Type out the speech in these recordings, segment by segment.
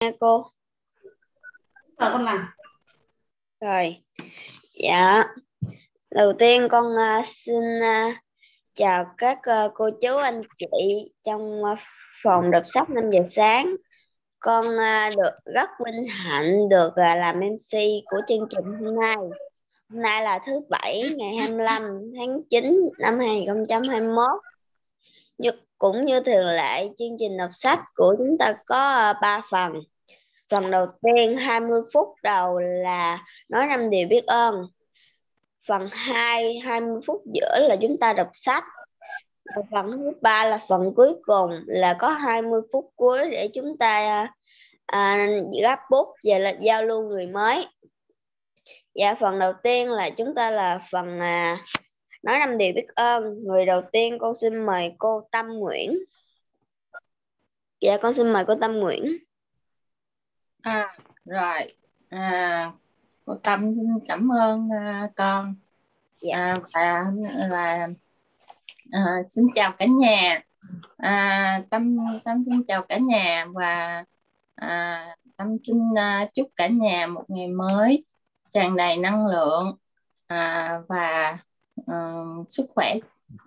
nghe cô. Rồi con làm? Rồi. Dạ. Đầu tiên con uh, xin uh, chào các uh, cô chú anh chị trong uh, phòng đọc sách 5 giờ sáng. Con uh, được rất vinh hạnh được uh, làm MC của chương trình hôm nay. Hôm nay là thứ bảy ngày 25 tháng 9 năm 2021 như, cũng như thường lệ chương trình đọc sách của chúng ta có à, 3 phần. Phần đầu tiên 20 phút đầu là nói năm điều biết ơn. Phần 2 20 phút giữa là chúng ta đọc sách. Và phần thứ ba là phần cuối cùng là có 20 phút cuối để chúng ta à, gấp bút và là giao lưu người mới. Dạ phần đầu tiên là chúng ta là phần à, nói năm điều biết ơn. Người đầu tiên con xin mời cô Tâm Nguyễn. Dạ con xin mời cô Tâm Nguyễn. À rồi. À, cô Tâm xin cảm ơn uh, con. Dạ. à, và và à, xin chào cả nhà. À, Tâm Tâm xin chào cả nhà và à, Tâm xin uh, chúc cả nhà một ngày mới tràn đầy năng lượng. À, và uh, sức khỏe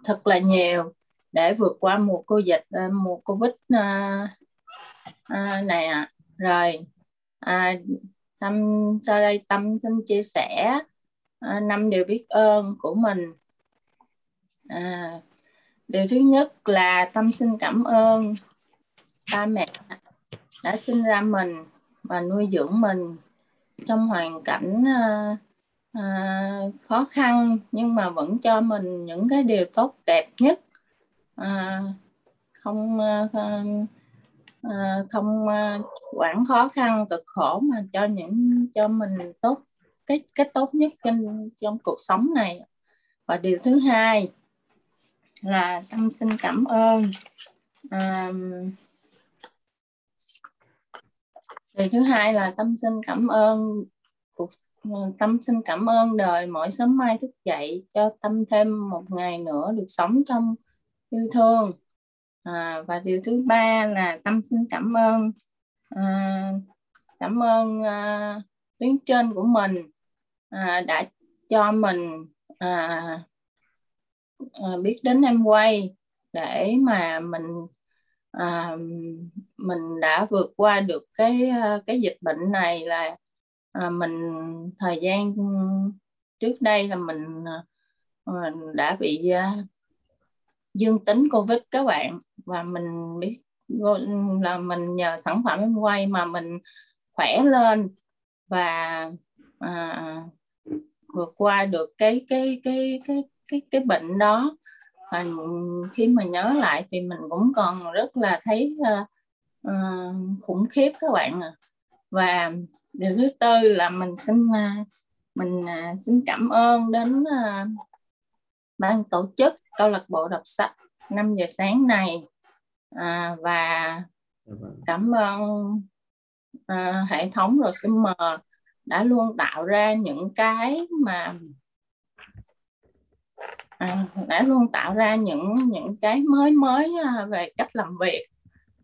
thật là nhiều để vượt qua mùa cô dịch uh, mùa covid uh, uh, này ạ à. rồi à, tâm sau đây tâm xin chia sẻ à, năm điều biết ơn của mình à, điều thứ nhất là tâm xin cảm ơn ba mẹ đã sinh ra mình và nuôi dưỡng mình trong hoàn cảnh uh, à, khó khăn nhưng mà vẫn cho mình những cái điều tốt đẹp nhất. À, không à, à, à, không à, quản khó khăn cực khổ mà cho những cho mình tốt cái cái tốt nhất trong trong cuộc sống này. Và điều thứ hai là tâm xin cảm ơn. À, điều thứ hai là tâm sinh cảm ơn cuộc Ừ, tâm xin cảm ơn đời mỗi sớm mai thức dậy cho tâm thêm một ngày nữa được sống trong yêu thương. À, và điều thứ ba là tâm xin cảm ơn à, cảm ơn à, tuyến trên của mình à, đã cho mình à, à, biết đến em quay để mà mình à, mình đã vượt qua được cái à, cái dịch bệnh này là à, mình thời gian trước đây là mình, ờ, mình đã bị ờ, dương tính covid các bạn và mình biết là mình nhờ sản phẩm em quay mà mình khỏe lên và à, vượt qua được cái cái cái cái cái cái bệnh đó và khi mà nhớ lại thì mình cũng còn rất là thấy uh, uh, khủng khiếp các bạn à. và điều thứ tư là mình xin uh, mình uh, xin cảm ơn đến uh, ban tổ chức câu lạc bộ đọc sách 5 giờ sáng này à, và dạ vâng. cảm ơn à, hệ thống mờ đã luôn tạo ra những cái mà à, đã luôn tạo ra những những cái mới mới à, về cách làm việc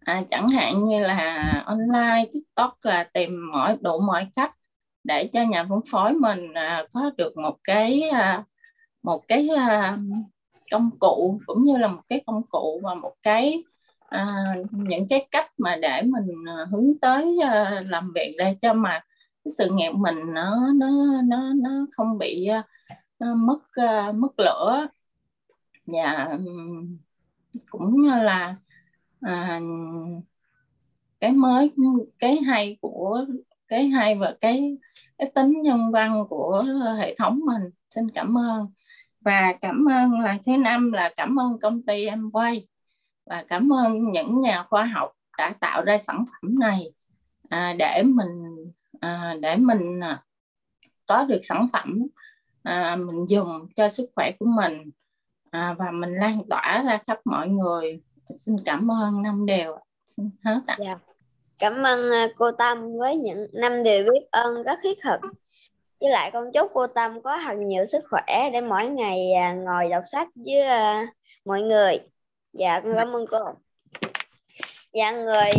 à, chẳng hạn như là online tiktok là tìm mọi đủ mọi cách để cho nhà phân phối mình à, có được một cái à, một cái à, công cụ cũng như là một cái công cụ và một cái à, những cái cách mà để mình à, hướng tới à, làm việc để cho mà cái sự nghiệp mình nó nó nó nó không bị à, nó mất à, mất lửa. Dạ, và cũng là à, cái mới cái hay của cái hay và cái cái tính nhân văn của hệ thống mình. Xin cảm ơn. Và cảm ơn là thứ năm là cảm ơn công ty em quay. Và cảm ơn những nhà khoa học đã tạo ra sản phẩm này à, để mình à, để mình à, có được sản phẩm à, mình dùng cho sức khỏe của mình. À, và mình lan tỏa ra khắp mọi người xin cảm ơn năm điều xin hết ạ. Dạ. cảm ơn à, cô Tâm với những năm điều biết ơn rất thiết thực. Với lại con chúc cô Tâm có thật nhiều sức khỏe để mỗi ngày à, ngồi đọc sách với à, mọi người. Dạ con cảm ơn cô. Dạ người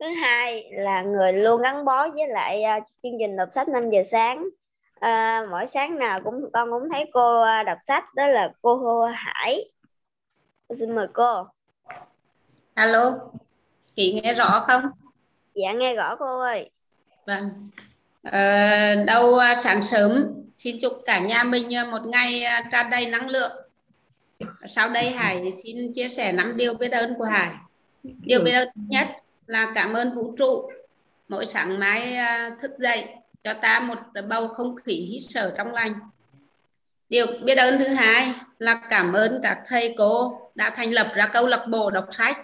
thứ hai là người luôn gắn bó với lại chương trình đọc sách 5 giờ sáng. À, mỗi sáng nào cũng con cũng thấy cô đọc sách đó là cô Hải. Xin mời cô alo chị nghe rõ không? Dạ nghe rõ cô ơi. Vâng. À, đâu sáng sớm? Xin chúc cả nhà mình một ngày tràn đầy năng lượng. Sau đây Hải xin chia sẻ năm điều biết ơn của Hải. Điều biết ơn nhất là cảm ơn vũ trụ. Mỗi sáng mai thức dậy cho ta một bầu không khí hít thở trong lành. Điều biết ơn thứ hai là cảm ơn các thầy cô đã thành lập ra câu lạc bộ đọc sách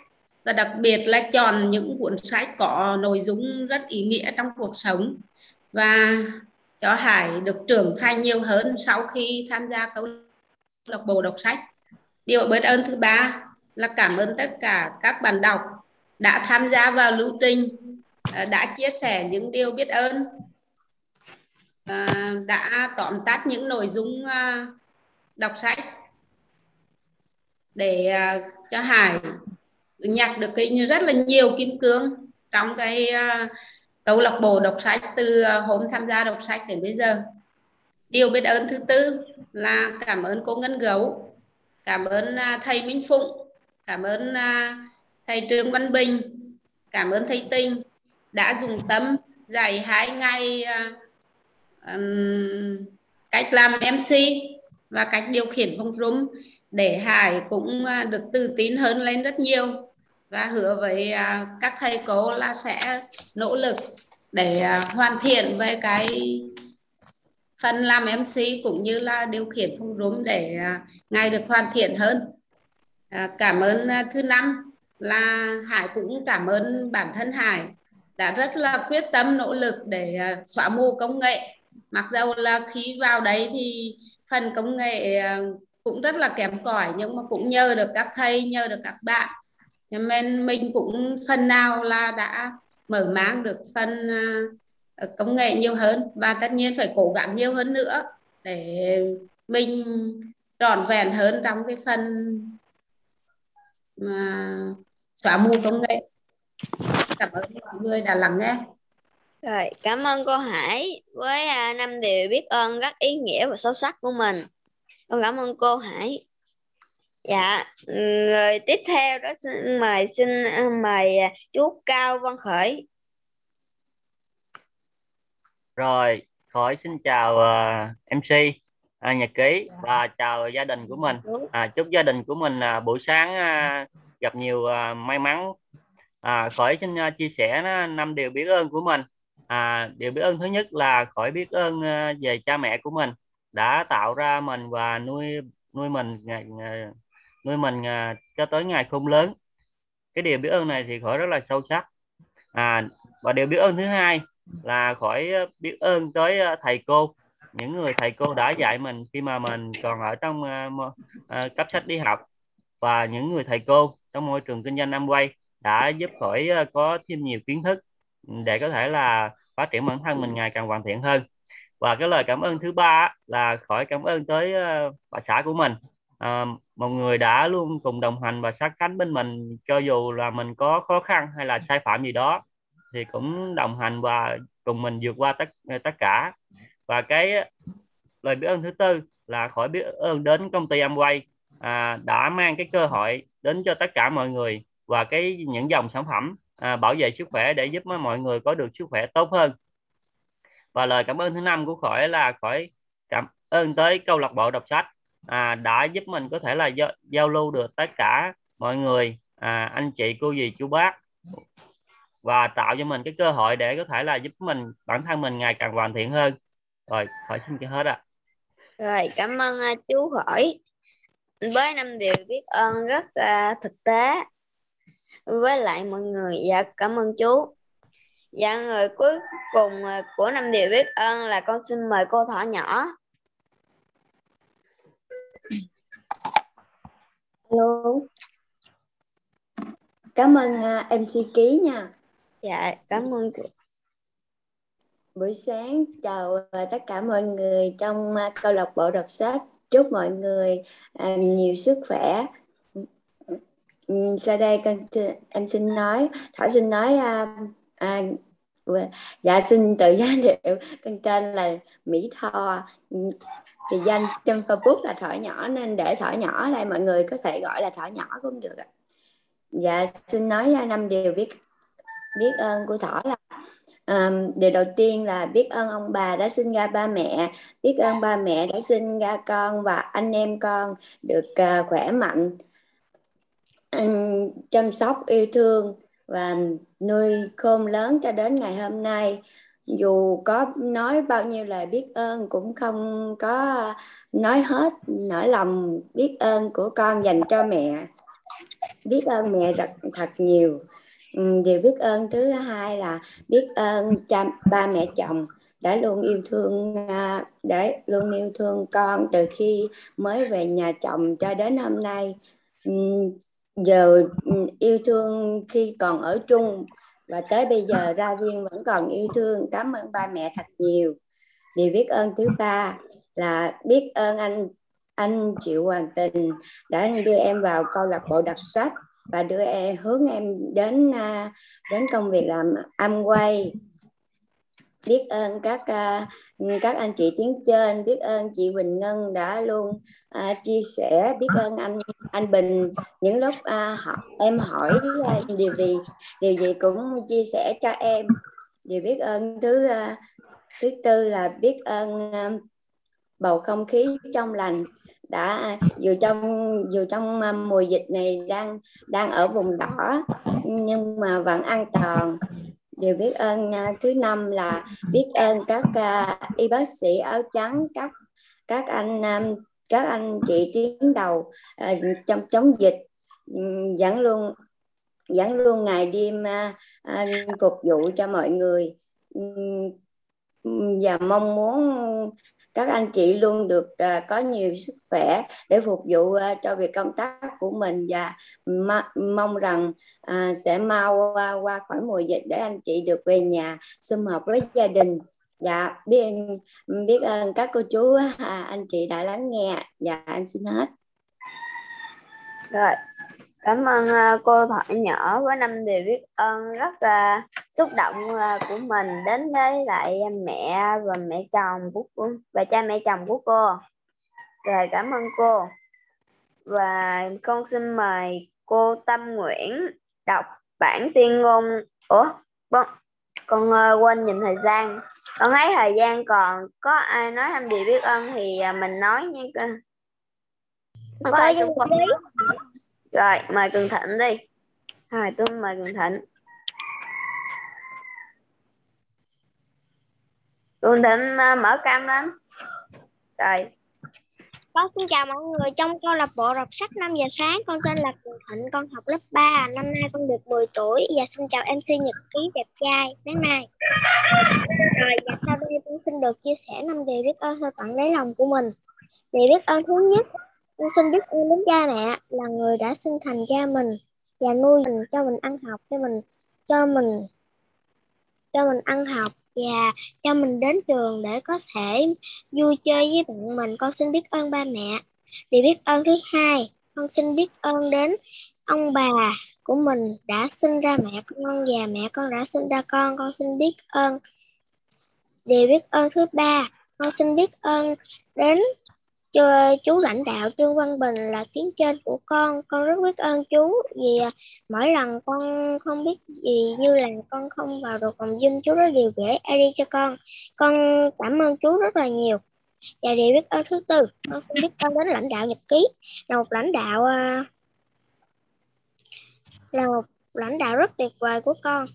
và đặc biệt là chọn những cuốn sách có nội dung rất ý nghĩa trong cuộc sống và cho Hải được trưởng thành nhiều hơn sau khi tham gia câu lạc bộ đọc sách. Điều biết ơn thứ ba là cảm ơn tất cả các bạn đọc đã tham gia vào lưu trình, à, đã chia sẻ những điều biết ơn, à, đã tóm tắt những nội dung à, đọc sách để cho Hải nhặt được cái rất là nhiều kim cương trong cái uh, câu lạc bộ đọc sách từ uh, hôm tham gia đọc sách đến bây giờ. Điều biết ơn thứ tư là cảm ơn cô ngân gấu cảm ơn uh, thầy minh phụng cảm ơn uh, thầy trương văn bình cảm ơn thầy tinh đã dùng tâm dạy hai ngày uh, um, cách làm mc và cách điều khiển phòng room để hải cũng được tự tin hơn lên rất nhiều và hứa với à, các thầy cô là sẽ nỗ lực để à, hoàn thiện về cái phần làm MC cũng như là điều khiển phong rúm để à, ngày được hoàn thiện hơn. Cảm ơn thứ năm là Hải cũng cảm ơn bản thân Hải đã rất là quyết tâm nỗ lực để xóa mù công nghệ. Mặc dầu là khi vào đấy thì phần công nghệ cũng rất là kém cỏi nhưng mà cũng nhờ được các thầy, nhờ được các bạn nên mình cũng phần nào là đã mở mang được phần ờ, công nghệ nhiều hơn. Và tất nhiên phải cố gắng nhiều hơn nữa để mình trọn vẹn hơn trong cái phần mà xóa mù công nghệ. Cảm ơn mọi người đã lắng nghe. Rồi, cảm ơn cô Hải với à, năm điều biết ơn, rất ý nghĩa và sâu sắc của mình. Con cảm ơn cô Hải. Dạ, người tiếp theo đó xin mời xin à, mời à, chú Cao Văn Khởi. Rồi, Khởi xin chào uh, MC uh, Nhật Ký và chào gia đình của mình. À, chúc gia đình của mình uh, buổi sáng uh, gặp nhiều uh, may mắn. À, Khởi xin uh, chia sẻ năm điều biết ơn của mình. À, điều biết ơn thứ nhất là Khởi biết ơn uh, về cha mẹ của mình đã tạo ra mình và nuôi nuôi mình nuôi mình à, cho tới ngày khôn lớn. Cái điều biết ơn này thì khỏi rất là sâu sắc. À và điều biết ơn thứ hai là khỏi biết ơn tới à, thầy cô. Những người thầy cô đã dạy mình khi mà mình còn ở trong uh, cấp sách đi học. Và những người thầy cô trong môi trường kinh doanh Amway đã giúp khỏi uh, có thêm nhiều kiến thức để có thể là phát triển bản thân mình ngày càng hoàn thiện hơn. Và cái lời cảm ơn thứ ba là khỏi cảm ơn tới uh, bà xã của mình. À, một người đã luôn cùng đồng hành và sát cánh bên mình cho dù là mình có khó khăn hay là sai phạm gì đó thì cũng đồng hành và cùng mình vượt qua tất tất cả. Và cái lời biết ơn thứ tư là khỏi biết ơn đến công ty Amway à, đã mang cái cơ hội đến cho tất cả mọi người và cái những dòng sản phẩm à, bảo vệ sức khỏe để giúp mọi người có được sức khỏe tốt hơn. Và lời cảm ơn thứ năm của khỏi là khỏi cảm ơn tới câu lạc bộ đọc sách à, đã giúp mình có thể là giao, giao lưu được tất cả mọi người. À, anh chị cô dì chú bác. Và tạo cho mình cái cơ hội để có thể là giúp mình bản thân mình ngày càng hoàn thiện hơn. Rồi hỏi xin cho hết ạ. Rồi cảm ơn uh, chú hỏi. Với năm điều biết ơn rất uh, thực tế với lại mọi người. Dạ cảm ơn chú. Dạ người cuối cùng uh, của năm điều biết ơn là con xin mời cô thỏ nhỏ. Hello. Cảm ơn uh, à, MC Ký nha. Dạ, cảm ơn chị. Buổi sáng chào uh, tất cả mọi người trong uh, câu lạc bộ đọc sách. Chúc mọi người uh, nhiều sức khỏe. Um, sau đây con em xin nói, Thảo xin nói uh, à, dạ xin tự giới thiệu con tên là Mỹ Tho thì danh trên Facebook là thỏ nhỏ nên để thỏ nhỏ đây mọi người có thể gọi là thỏ nhỏ cũng được ạ. Dạ xin nói ra năm điều biết biết ơn của thỏ là um, điều đầu tiên là biết ơn ông bà đã sinh ra ba mẹ. Biết ơn ba mẹ đã sinh ra con và anh em con được uh, khỏe mạnh um, chăm sóc yêu thương và nuôi khôn lớn cho đến ngày hôm nay dù có nói bao nhiêu lời biết ơn cũng không có nói hết. Nỗi lòng biết ơn của con dành cho mẹ. Biết ơn mẹ rất, thật nhiều. Ừ, điều biết ơn thứ hai là biết ơn cha, ba mẹ chồng đã luôn yêu thương à, để luôn yêu thương con từ khi mới về nhà chồng cho đến hôm nay. Ừ, giờ ừ, yêu thương khi còn ở chung và tới bây giờ ra riêng vẫn còn yêu thương, cảm ơn ba mẹ thật nhiều. Điều biết ơn thứ ba là biết ơn anh anh Triệu Hoàng Tình đã đưa em vào câu lạc bộ đọc sách và đưa em, hướng em đến à, đến công việc làm âm quay biết ơn các à, các anh chị tiếng trên biết ơn chị Bình Ngân đã luôn à, chia sẻ. Biết ơn anh anh Bình. Những lúc à, họ, em hỏi điều gì điều gì cũng chia sẻ cho em. Điều biết ơn thứ thứ tư là biết ơn bầu không khí trong lành đã dù trong dù trong mùa dịch này đang đang ở vùng đỏ nhưng mà vẫn an toàn điều biết ơn uh, thứ năm là biết ơn các uh, y bác sĩ áo trắng các các anh các anh chị tiến đầu uh, trong chống dịch. Um, vẫn luôn vẫn luôn ngày đêm phục vụ cho mọi người. Um, và mong muốn các anh chị luôn được uh, có nhiều sức khỏe để phục vụ uh, cho việc công tác của mình và ma- mong rằng uh, sẽ mau uh, qua khỏi mùa dịch để anh chị được về nhà sum họp với gia đình. Dạ biết biết ơn các cô chú uh, anh chị đã lắng nghe. Dạ anh xin hết. Rồi Cảm ơn uh, cô Thoại nhỏ với năm điều biết ơn rất uh, xúc động uh, của mình đến với lại mẹ và mẹ chồng của và cha mẹ chồng của cô. Rồi cảm ơn cô. Và con xin mời cô Tâm Nguyễn đọc bản tuyên ngôn. Ủa, con, con uh, quên nhìn thời gian. Con thấy thời gian còn có ai nói năm điều biết ơn thì uh, mình nói nha. Có ai con rồi mời cường thịnh đi rồi tôi mời cường thịnh cường thịnh à, mở cam lên. Rồi. Con xin chào mọi người. Trong câu lạc bộ đọc sách 5 giờ sáng, con tên là Cường Thịnh, con học lớp 3 năm nay con được 10 tuổi. Và xin chào MC Nhật Ký, đẹp trai, sáng nay. Rồi và sau đây con xin được chia sẻ năm điều biết ơn sâu tận đáy lòng của mình. Điều biết ơn thứ nhất, con xin biết ơn đến cha mẹ, là người đã sinh thành cha mình và nuôi mình cho mình ăn học, cho mình cho mình cho mình ăn học và cho mình đến trường để có thể vui chơi với bạn mình. Con xin biết ơn ba mẹ. Điều biết ơn thứ hai, con xin biết ơn đến ông bà của mình đã sinh ra mẹ con và mẹ con đã sinh ra con. Con xin biết ơn. Điều biết ơn thứ ba, con xin biết ơn đến chú lãnh đạo Trương Văn Bình là tiếng trên của con. Con rất biết ơn chú vì à, mỗi lần con không biết gì như là con không vào được phòng Zoom chú rất điều gửi ID cho con. Con cảm ơn chú rất là nhiều. Và điều biết ơn thứ tư. Con xin biết ơn đến lãnh đạo nhật ký. Là một lãnh đạo à, là một lãnh đạo rất tuyệt vời của con.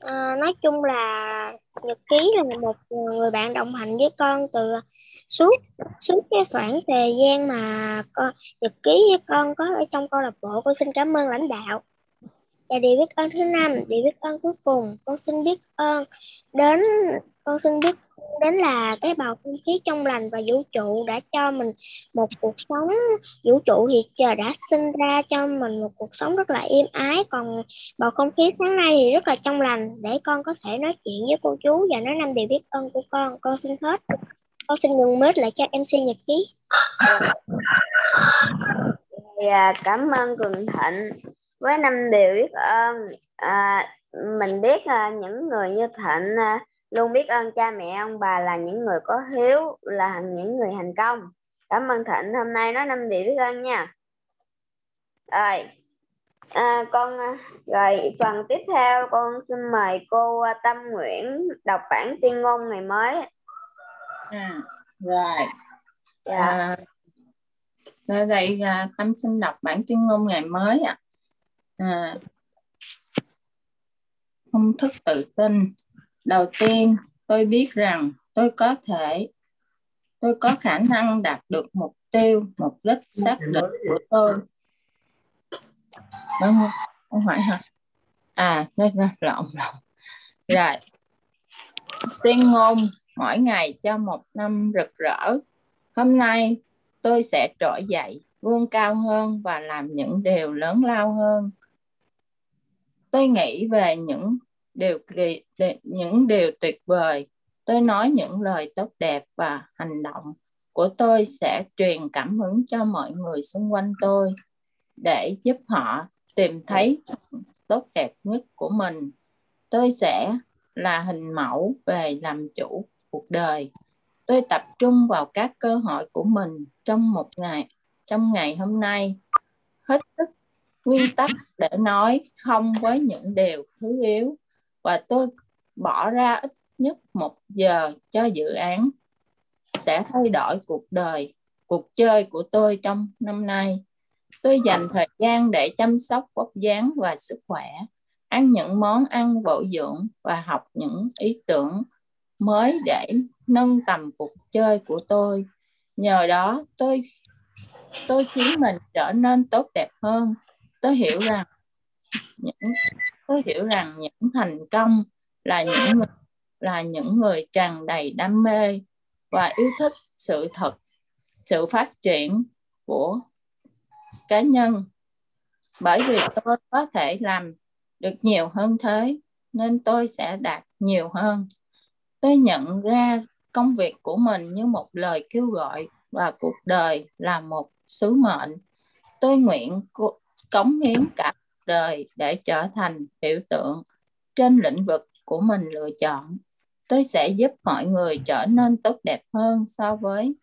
À, nói chung là nhật ký là một người bạn đồng hành với con từ suốt suốt cái khoảng thời gian mà con nhật ký với con có ở trong câu lạc bộ con xin cảm ơn lãnh đạo. Và điều biết ơn thứ năm điều biết ơn cuối cùng con xin biết ơn đến con xin biết đến là cái bầu không khí trong lành và vũ trụ đã cho mình một cuộc sống vũ trụ thì trời đã sinh ra cho mình một cuộc sống rất là êm ái. Còn bầu không khí sáng nay thì rất là trong lành để con có thể nói chuyện với cô chú và nói năm điều biết ơn của con con xin hết con xin ngừng mết lại cho MC Nhật Ký. Thì, à, cảm ơn Cường Thịnh với năm điều biết ơn. À, mình biết à, những người như Thịnh à, luôn biết ơn cha mẹ ông bà là những người có hiếu là những người thành công cảm ơn Thịnh hôm nay nói năm điều biết ơn nha rồi à, con à, rồi phần tiếp theo con xin mời cô à, Tâm Nguyễn đọc bản tuyên ngôn ngày mới à, rồi dạ. à, đây à, Tâm xin đọc bản tuyên ngôn ngày mới ạ. À. Công thức tự tin. Đầu tiên, tôi biết rằng tôi có thể, tôi có khả năng đạt được mục tiêu, mục đích xác định của tôi. Đúng không? Không phải hả? À, nó lộn lộn. Rồi. Tuyên ngôn mỗi ngày cho một năm rực rỡ. Hôm nay tôi sẽ trỗi dậy, vươn cao hơn và làm những điều lớn lao hơn. Tôi nghĩ về những điều kỳ, những điều tuyệt vời. Tôi nói những lời tốt đẹp và hành động của tôi sẽ truyền cảm hứng cho mọi người xung quanh tôi để giúp họ tìm thấy tốt đẹp nhất của mình. Tôi sẽ là hình mẫu về làm chủ cuộc đời. Tôi tập trung vào các cơ hội của mình trong một ngày, trong ngày hôm nay. Hết sức, nguyên tắc để nói không với những điều thứ yếu và tôi bỏ ra ít nhất một giờ cho dự án sẽ thay đổi cuộc đời, cuộc chơi của tôi trong năm nay. Tôi dành thời gian để chăm sóc vóc dáng và sức khỏe, ăn những món ăn bổ dưỡng và học những ý tưởng mới để nâng tầm cuộc chơi của tôi. Nhờ đó, tôi tôi khiến mình trở nên tốt đẹp hơn. Tôi hiểu rằng những, tôi hiểu rằng những thành công là những người, là những người tràn đầy đam mê và yêu thích sự thật, sự phát triển của cá nhân. Bởi vì tôi có thể làm được nhiều hơn thế, nên tôi sẽ đạt nhiều hơn tôi nhận ra công việc của mình như một lời kêu gọi và cuộc đời là một sứ mệnh. Tôi nguyện cống hiến cả đời để trở thành biểu tượng trên lĩnh vực của mình lựa chọn. Tôi sẽ giúp mọi người trở nên tốt đẹp hơn so với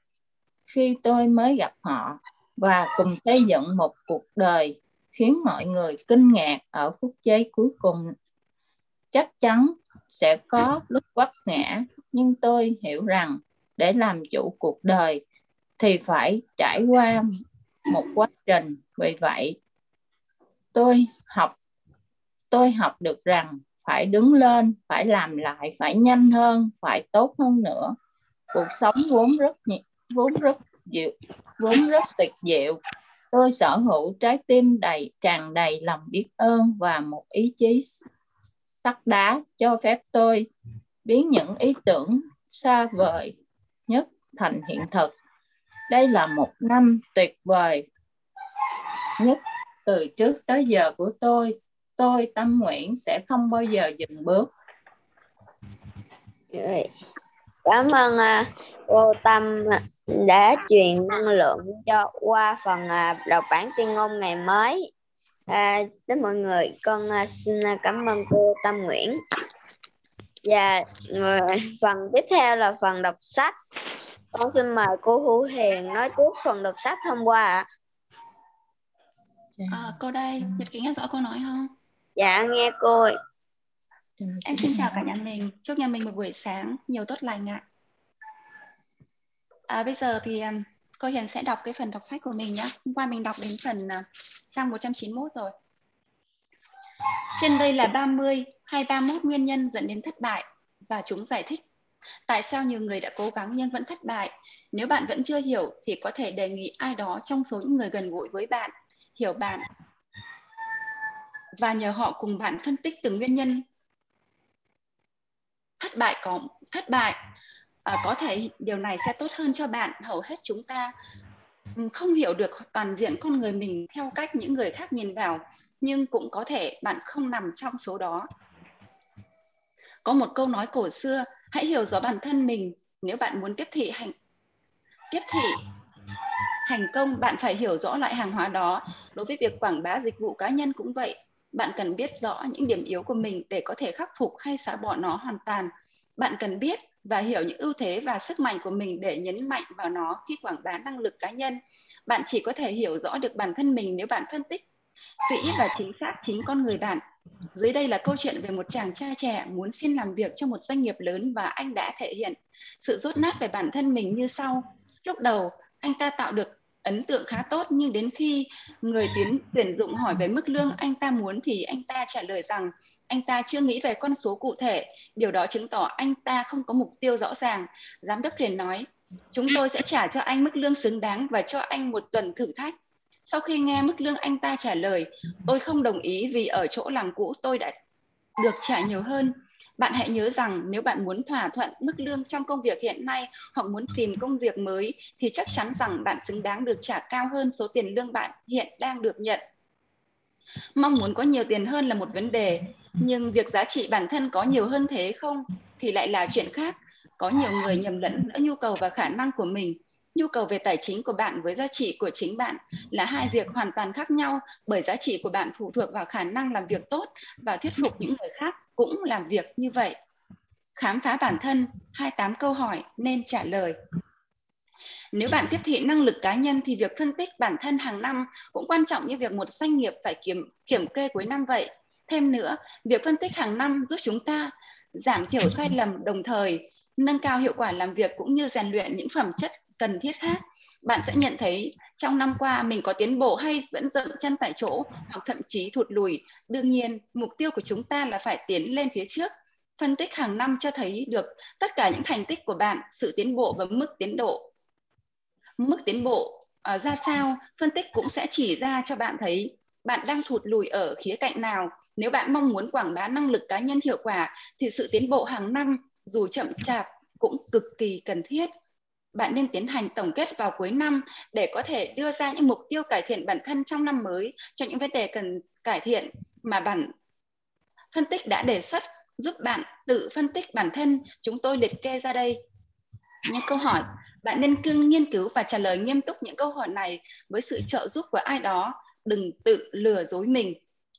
khi tôi mới gặp họ và cùng xây dựng một cuộc đời khiến mọi người kinh ngạc ở phút giây cuối cùng. Chắc chắn sẽ có lúc vấp ngã nhưng tôi hiểu rằng để làm chủ cuộc đời thì phải trải qua một quá trình. Vì vậy tôi học tôi học được rằng phải đứng lên phải làm lại phải nhanh hơn phải tốt hơn nữa. Cuộc sống vốn rất vốn rất dịu vốn rất tuyệt diệu. Tôi sở hữu trái tim đầy tràn đầy lòng biết ơn và một ý chí sắt đá cho phép tôi biến những ý tưởng xa vời nhất thành hiện thực. Đây là một năm tuyệt vời nhất từ trước tới giờ của tôi. Tôi tâm nguyện sẽ không bao giờ dừng bước. Cảm ơn uh, cô Tâm đã truyền năng lượng cho qua phần uh, đọc bản tuyên ngôn ngày mới. À, đến mọi người, con uh, xin cảm ơn cô Tâm Nguyễn. Và người, phần tiếp theo là phần đọc sách. Con xin mời cô Hữu Hiền nói tiếp phần đọc sách hôm qua ạ. À, cô đây, Nhật Ký nghe rõ cô nói không? Dạ, nghe cô. Em xin chào cả nhà mình, chúc nhà mình một buổi sáng nhiều tốt lành ạ. À, bây giờ thì um, cô Hiền sẽ đọc cái phần đọc sách của mình nhé. Hôm qua mình đọc đến phần uh, trang 191 rồi. Trên đây là 30 hay 31 nguyên nhân dẫn đến thất bại và chúng giải thích tại sao nhiều người đã cố gắng nhưng vẫn thất bại. Nếu bạn vẫn chưa hiểu thì có thể đề nghị ai đó trong số những người gần gũi với bạn hiểu bạn và nhờ họ cùng bạn phân tích từng nguyên nhân thất bại có thất bại à, có thể điều này sẽ tốt hơn cho bạn. Hầu hết chúng ta ừ, không hiểu được toàn diện con người mình theo cách những người khác nhìn vào nhưng cũng có thể bạn không nằm trong số đó. Có một câu nói cổ xưa hãy hiểu rõ bản thân mình. Nếu bạn muốn tiếp thị hành tiếp thị thành công bạn phải hiểu rõ loại hàng hóa đó. Đối với việc quảng bá dịch vụ cá nhân cũng vậy bạn cần biết rõ những điểm yếu của mình để có thể khắc phục hay xóa bỏ nó hoàn toàn. Bạn cần biết và hiểu những ưu thế và sức mạnh của mình để nhấn mạnh vào nó khi quảng bá năng lực cá nhân. Bạn chỉ có thể hiểu rõ được bản thân mình nếu bạn phân tích kỹ và chính xác chính con người bạn. Dưới đây là câu chuyện về một chàng trai trẻ muốn xin làm việc cho một doanh nghiệp lớn và anh đã thể hiện sự rốt nát về bản thân mình như sau. Lúc đầu, anh ta tạo được ấn tượng khá tốt nhưng đến khi người tuyển tuyển dụng hỏi về mức lương anh ta muốn thì anh ta trả lời rằng anh ta chưa nghĩ về con số cụ thể điều đó chứng tỏ anh ta không có mục tiêu rõ ràng. Giám đốc liền nói chúng tôi sẽ trả cho anh mức lương xứng đáng và cho anh một tuần thử thách. Sau khi nghe mức lương anh ta trả lời tôi không đồng ý vì ở chỗ làm cũ tôi đã được trả nhiều hơn. Bạn hãy nhớ rằng nếu bạn muốn thỏa thuận mức lương trong công việc hiện nay hoặc muốn tìm công việc mới thì chắc chắn rằng bạn xứng đáng được trả cao hơn số tiền lương bạn hiện đang được nhận. Mong muốn có nhiều tiền hơn là một vấn đề, nhưng việc giá trị bản thân có nhiều hơn thế không thì lại là chuyện khác. Có nhiều người nhầm lẫn giữa nhu cầu và khả năng của mình. Nhu cầu về tài chính của bạn với giá trị của chính bạn là hai việc hoàn toàn khác nhau bởi giá trị của bạn phụ thuộc vào khả năng làm việc tốt và thuyết phục những người khác cũng làm việc như vậy. Khám phá bản thân, 28 câu hỏi nên trả lời. Nếu bạn tiếp thị năng lực cá nhân thì việc phân tích bản thân hàng năm cũng quan trọng như việc một doanh nghiệp phải kiểm kiểm kê cuối năm vậy. Thêm nữa, việc phân tích hàng năm giúp chúng ta giảm thiểu sai lầm đồng thời nâng cao hiệu quả làm việc cũng như rèn luyện những phẩm chất cần thiết khác. Bạn sẽ nhận thấy trong năm qua mình có tiến bộ hay vẫn dậm chân tại chỗ hoặc thậm chí thụt lùi. Đương nhiên, mục tiêu của chúng ta là phải tiến lên phía trước. Phân tích hàng năm cho thấy được tất cả những thành tích của bạn, sự tiến bộ và mức tiến độ. Mức tiến bộ uh, ra sao, phân tích cũng sẽ chỉ ra cho bạn thấy bạn đang thụt lùi ở khía cạnh nào. Nếu bạn mong muốn quảng bá năng lực cá nhân hiệu quả thì sự tiến bộ hàng năm, dù chậm chạp, cũng cực kỳ cần thiết. Bạn nên tiến hành tổng kết vào cuối năm để có thể đưa ra những mục tiêu cải thiện bản thân trong năm mới cho những vấn đề cần cải thiện mà bản phân tích đã đề xuất, giúp bạn tự phân tích bản thân. Chúng tôi liệt kê ra đây. Những câu hỏi. Bạn nên cương nghiên cứu và trả lời nghiêm túc những câu hỏi này với sự trợ giúp của ai đó. Đừng tự lừa dối mình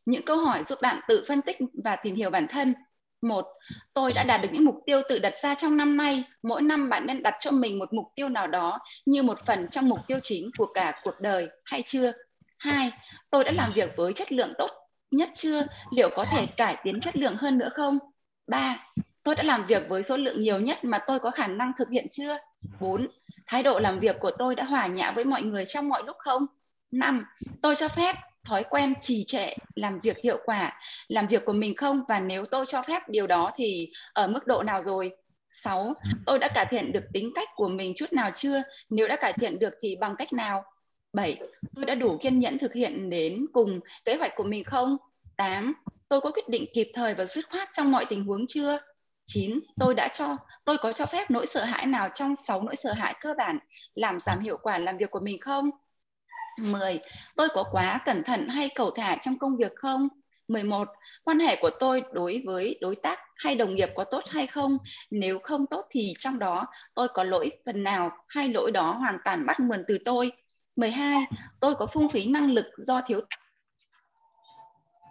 những câu hỏi giúp bạn tự phân tích và tìm hiểu bản thân. Một, tôi đã đạt được những mục tiêu tự đặt ra trong năm nay. Mỗi năm bạn nên đặt cho mình một mục tiêu nào đó như một phần trong mục tiêu chính của cả cuộc đời, hay chưa? Hai, tôi đã làm việc với chất lượng tốt nhất chưa? Liệu có thể cải tiến chất lượng hơn nữa không? Ba, tôi đã làm việc với số lượng nhiều nhất mà tôi có khả năng thực hiện chưa? Bốn, thái độ làm việc của tôi đã hòa nhã với mọi người trong mọi lúc không? Năm, tôi cho phép thói quen trì trệ làm việc hiệu quả làm việc của mình không và nếu tôi cho phép điều đó thì ở mức độ nào rồi 6. Tôi đã cải thiện được tính cách của mình chút nào chưa? Nếu đã cải thiện được thì bằng cách nào? 7. Tôi đã đủ kiên nhẫn thực hiện đến cùng kế hoạch của mình không? 8. Tôi có quyết định kịp thời và dứt khoát trong mọi tình huống chưa? 9. Tôi đã cho tôi có cho phép nỗi sợ hãi nào trong 6 nỗi sợ hãi cơ bản làm giảm hiệu quả làm việc của mình không? 10. Tôi có quá cẩn thận hay cầu thả trong công việc không? 11. Quan hệ của tôi đối với đối tác hay đồng nghiệp có tốt hay không? Nếu không tốt thì trong đó tôi có lỗi phần nào hay lỗi đó hoàn toàn bắt nguồn từ tôi? 12. Tôi có phung phí năng lực do thiếu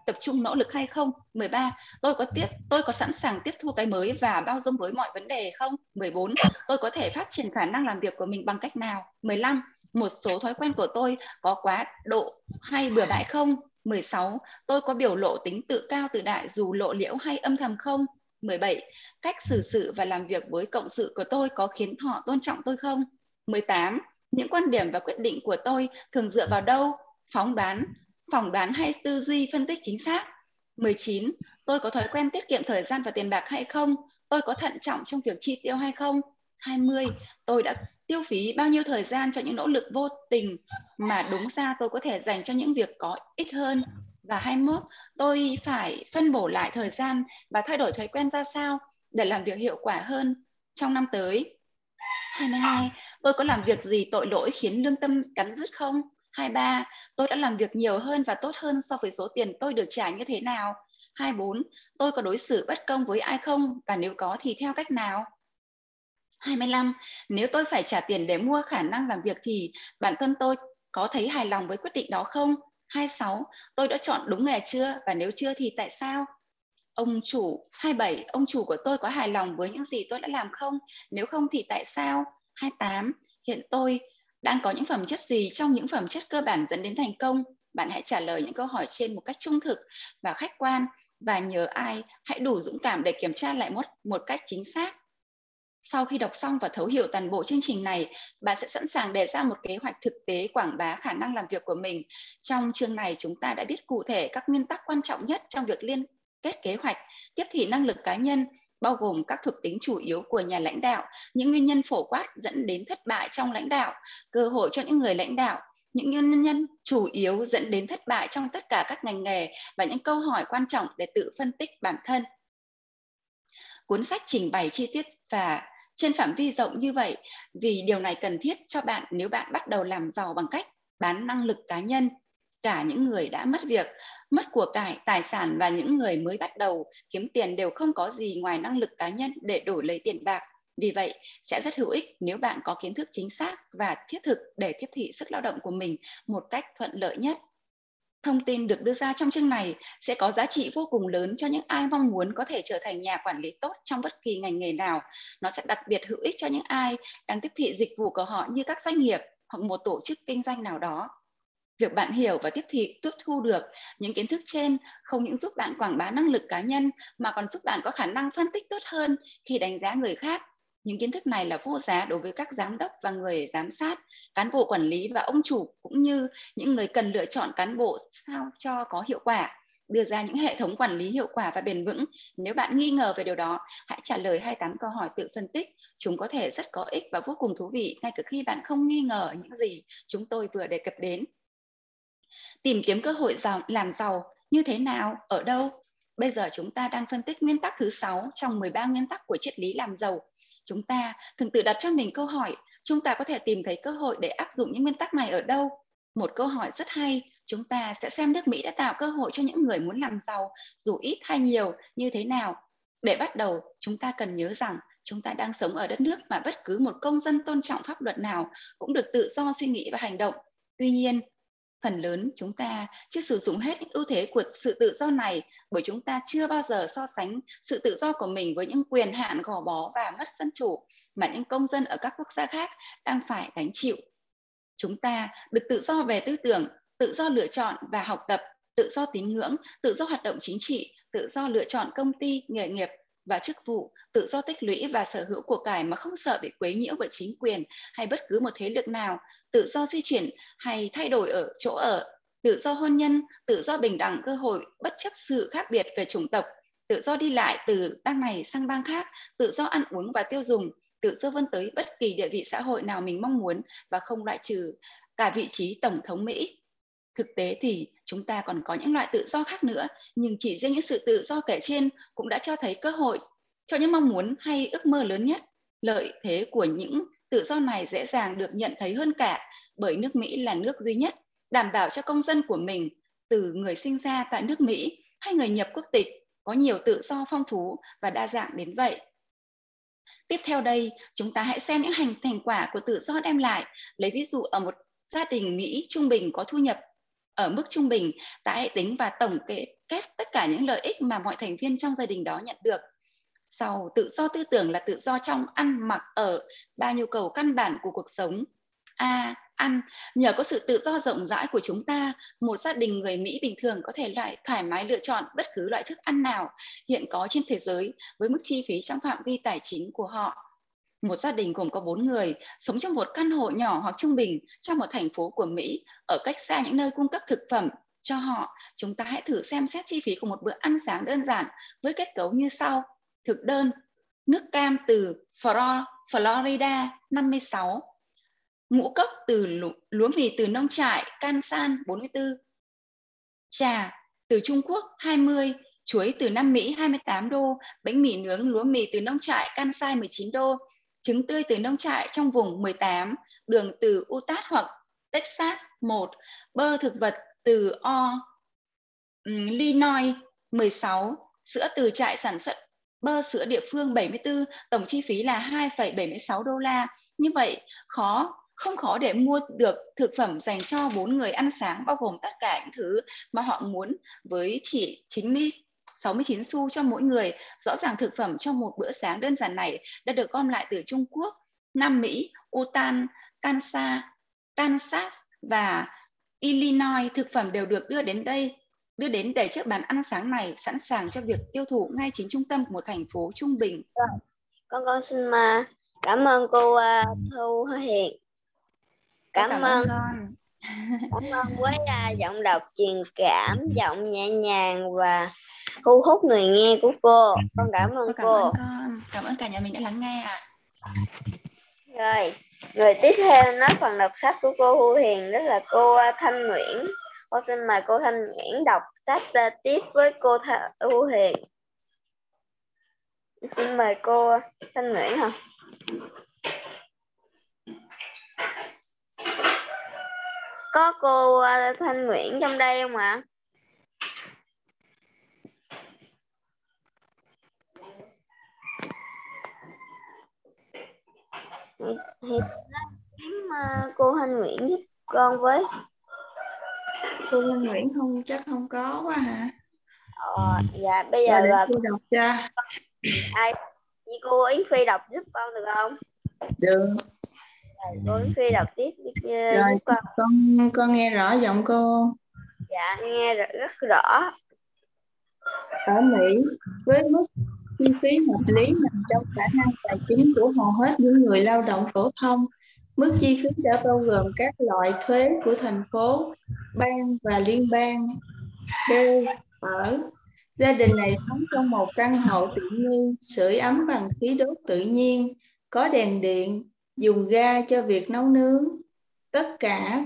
tập trung nỗ lực hay không? 13. Tôi có tiếp, tôi có sẵn sàng tiếp thu cái mới và bao dung với mọi vấn đề không? 14. Tôi có thể phát triển khả năng làm việc của mình bằng cách nào? 15 một số thói quen của tôi có quá độ hay bừa bãi không? 16. Tôi có biểu lộ tính tự cao tự đại dù lộ liễu hay âm thầm không? 17. Cách xử sự và làm việc với cộng sự của tôi có khiến họ tôn trọng tôi không? 18. Những quan điểm và quyết định của tôi thường dựa vào đâu? Phóng đoán, phỏng đoán hay tư duy phân tích chính xác? 19. Tôi có thói quen tiết kiệm thời gian và tiền bạc hay không? Tôi có thận trọng trong việc chi tiêu hay không? 20. Tôi đã tiêu phí bao nhiêu thời gian cho những nỗ lực vô tình mà đúng ra tôi có thể dành cho những việc có ích hơn? Và 21 tôi phải phân bổ lại thời gian và thay đổi thói quen ra sao để làm việc hiệu quả hơn trong năm tới? 22 tôi có làm việc gì tội lỗi khiến lương tâm cắn rứt không? 23 tôi đã làm việc nhiều hơn và tốt hơn so với số tiền tôi được trả như thế nào? 24 tôi có đối xử bất công với ai không? Và nếu có thì theo cách nào 25. Nếu tôi phải trả tiền để mua khả năng làm việc thì bản thân tôi có thấy hài lòng với quyết định đó không? 26. Tôi đã chọn đúng nghề chưa? Và nếu chưa thì tại sao? Ông chủ 27. Ông chủ của tôi có hài lòng với những gì tôi đã làm không? Nếu không thì tại sao? 28. Hiện tôi đang có những phẩm chất gì trong những phẩm chất cơ bản dẫn đến thành công? Bạn hãy trả lời những câu hỏi trên một cách trung thực và khách quan và nhớ ai hãy đủ dũng cảm để kiểm tra lại một, một cách chính xác. Sau khi đọc xong và thấu hiểu toàn bộ chương trình này, bạn sẽ sẵn sàng đề ra một kế hoạch thực tế quảng bá khả năng làm việc của mình. Trong chương này chúng ta đã biết cụ thể các nguyên tắc quan trọng nhất trong việc liên kết kế hoạch, tiếp thị năng lực cá nhân, bao gồm các thuộc tính chủ yếu của nhà lãnh đạo, những nguyên nhân phổ quát dẫn đến thất bại trong lãnh đạo, cơ hội cho những người lãnh đạo, những nguyên nhân chủ yếu dẫn đến thất bại trong tất cả các ngành nghề và những câu hỏi quan trọng để tự phân tích bản thân. Cuốn sách trình bày chi tiết và trên phạm vi rộng như vậy, vì điều này cần thiết cho bạn nếu bạn bắt đầu làm giàu bằng cách bán năng lực cá nhân. Cả những người đã mất việc, mất của cải, tài sản và những người mới bắt đầu kiếm tiền đều không có gì ngoài năng lực cá nhân để đổi lấy tiền bạc. Vì vậy, sẽ rất hữu ích nếu bạn có kiến thức chính xác và thiết thực để tiếp thị sức lao động của mình một cách thuận lợi nhất thông tin được đưa ra trong chương này sẽ có giá trị vô cùng lớn cho những ai mong muốn có thể trở thành nhà quản lý tốt trong bất kỳ ngành nghề nào. Nó sẽ đặc biệt hữu ích cho những ai đang tiếp thị dịch vụ của họ như các doanh nghiệp hoặc một tổ chức kinh doanh nào đó. Việc bạn hiểu và tiếp thị tiếp thu được những kiến thức trên không những giúp bạn quảng bá năng lực cá nhân mà còn giúp bạn có khả năng phân tích tốt hơn khi đánh giá người khác những kiến thức này là vô giá đối với các giám đốc và người giám sát, cán bộ quản lý và ông chủ cũng như những người cần lựa chọn cán bộ sao cho có hiệu quả đưa ra những hệ thống quản lý hiệu quả và bền vững. Nếu bạn nghi ngờ về điều đó, hãy trả lời 28 câu hỏi tự phân tích. Chúng có thể rất có ích và vô cùng thú vị ngay cả khi bạn không nghi ngờ những gì chúng tôi vừa đề cập đến. Tìm kiếm cơ hội giàu, làm giàu như thế nào, ở đâu? Bây giờ chúng ta đang phân tích nguyên tắc thứ 6 trong 13 nguyên tắc của triết lý làm giàu chúng ta thường tự đặt cho mình câu hỏi, chúng ta có thể tìm thấy cơ hội để áp dụng những nguyên tắc này ở đâu? Một câu hỏi rất hay, chúng ta sẽ xem nước mỹ đã tạo cơ hội cho những người muốn làm giàu, dù ít hay nhiều, như thế nào? Để bắt đầu, chúng ta cần nhớ rằng chúng ta đang sống ở đất nước mà bất cứ một công dân tôn trọng pháp luật nào cũng được tự do suy nghĩ và hành động. Tuy nhiên phần lớn chúng ta chưa sử dụng hết những ưu thế của sự tự do này bởi chúng ta chưa bao giờ so sánh sự tự do của mình với những quyền hạn gò bó và mất dân chủ mà những công dân ở các quốc gia khác đang phải gánh chịu. Chúng ta được tự do về tư tưởng, tự do lựa chọn và học tập, tự do tín ngưỡng, tự do hoạt động chính trị, tự do lựa chọn công ty, nghề nghiệp và chức vụ, tự do tích lũy và sở hữu của cải mà không sợ bị quấy nhiễu bởi chính quyền hay bất cứ một thế lực nào, tự do di chuyển hay thay đổi ở chỗ ở, tự do hôn nhân, tự do bình đẳng cơ hội bất chấp sự khác biệt về chủng tộc, tự do đi lại từ bang này sang bang khác, tự do ăn uống và tiêu dùng, tự do vươn tới bất kỳ địa vị xã hội nào mình mong muốn và không loại trừ cả vị trí tổng thống Mỹ. Thực tế thì chúng ta còn có những loại tự do khác nữa, nhưng chỉ riêng những sự tự do kể trên cũng đã cho thấy cơ hội cho những mong muốn hay ước mơ lớn nhất. Lợi thế của những tự do này dễ dàng được nhận thấy hơn cả bởi nước Mỹ là nước duy nhất đảm bảo cho công dân của mình từ người sinh ra tại nước Mỹ hay người nhập quốc tịch có nhiều tự do phong phú và đa dạng đến vậy. Tiếp theo đây, chúng ta hãy xem những hành thành quả của tự do đem lại. Lấy ví dụ ở một gia đình Mỹ trung bình có thu nhập ở mức trung bình, ta hãy tính và tổng kết, kết tất cả những lợi ích mà mọi thành viên trong gia đình đó nhận được. Sau, tự do tư tưởng là tự do trong ăn, mặc, ở, ba nhu cầu căn bản của cuộc sống. A. ăn. Nhờ có sự tự do rộng rãi của chúng ta, một gia đình người Mỹ bình thường có thể lại thoải mái lựa chọn bất cứ loại thức ăn nào hiện có trên thế giới với mức chi phí trong phạm vi tài chính của họ một gia đình gồm có bốn người sống trong một căn hộ nhỏ hoặc trung bình trong một thành phố của Mỹ ở cách xa những nơi cung cấp thực phẩm cho họ, chúng ta hãy thử xem xét chi phí của một bữa ăn sáng đơn giản với kết cấu như sau. Thực đơn, nước cam từ Florida 56, ngũ cốc từ lúa mì từ nông trại Kansan 44, trà từ Trung Quốc 20, chuối từ Nam Mỹ 28 đô, bánh mì nướng lúa mì từ nông trại Kansai 19 đô, trứng tươi từ nông trại trong vùng 18, đường từ Utah hoặc Texas 1, bơ thực vật từ O, ừ, Illinois 16, sữa từ trại sản xuất bơ sữa địa phương 74, tổng chi phí là 2,76 đô la. Như vậy, khó không khó để mua được thực phẩm dành cho bốn người ăn sáng bao gồm tất cả những thứ mà họ muốn với chỉ 90 69 xu cho mỗi người. Rõ ràng thực phẩm cho một bữa sáng đơn giản này đã được gom lại từ Trung Quốc, Nam Mỹ, Utah, Kansas, Kansas và Illinois. Thực phẩm đều được đưa đến đây đưa đến để chiếc bàn ăn sáng này sẵn sàng cho việc tiêu thụ ngay chính trung tâm của một thành phố trung bình. Con con xin mà cảm ơn cô uh, Thu Hiền. Cảm, cảm ơn con. cảm ơn với uh, giọng đọc truyền cảm, giọng nhẹ nhàng và thu hút người nghe của cô. Con cảm ơn cảm cô. Ơn con. Cảm ơn cả nhà mình đã lắng nghe ạ. À. Rồi, người tiếp theo nói phần đọc sách của cô Thu Hiền đó là cô Thanh Nguyễn. Con xin mời cô Thanh Nguyễn đọc sách uh, tiếp với cô Thu Hiền. Xin mời cô Thanh Nguyễn hả? Có cô uh, Thanh Nguyễn trong đây không ạ? Thì, thì kiếm uh, cô Thanh Nguyễn giúp con với. Cô Thanh Nguyễn không chắc không có quá hả? Ờ, dạ bây giờ Rồi là cô đọc cho. ai chị cô Yến Phi đọc giúp con được không? Được. Rồi, cô Yến Phi đọc tiếp Rồi giúp con. con con nghe rõ giọng cô. Dạ nghe rất rõ. Ở Mỹ với mức chi phí hợp lý nằm trong khả năng tài chính của hầu hết những người lao động phổ thông. Mức chi phí đã bao gồm các loại thuế của thành phố, bang và liên bang. B. Ở Gia đình này sống trong một căn hộ tiện nghi, sưởi ấm bằng khí đốt tự nhiên, có đèn điện, dùng ga cho việc nấu nướng. Tất cả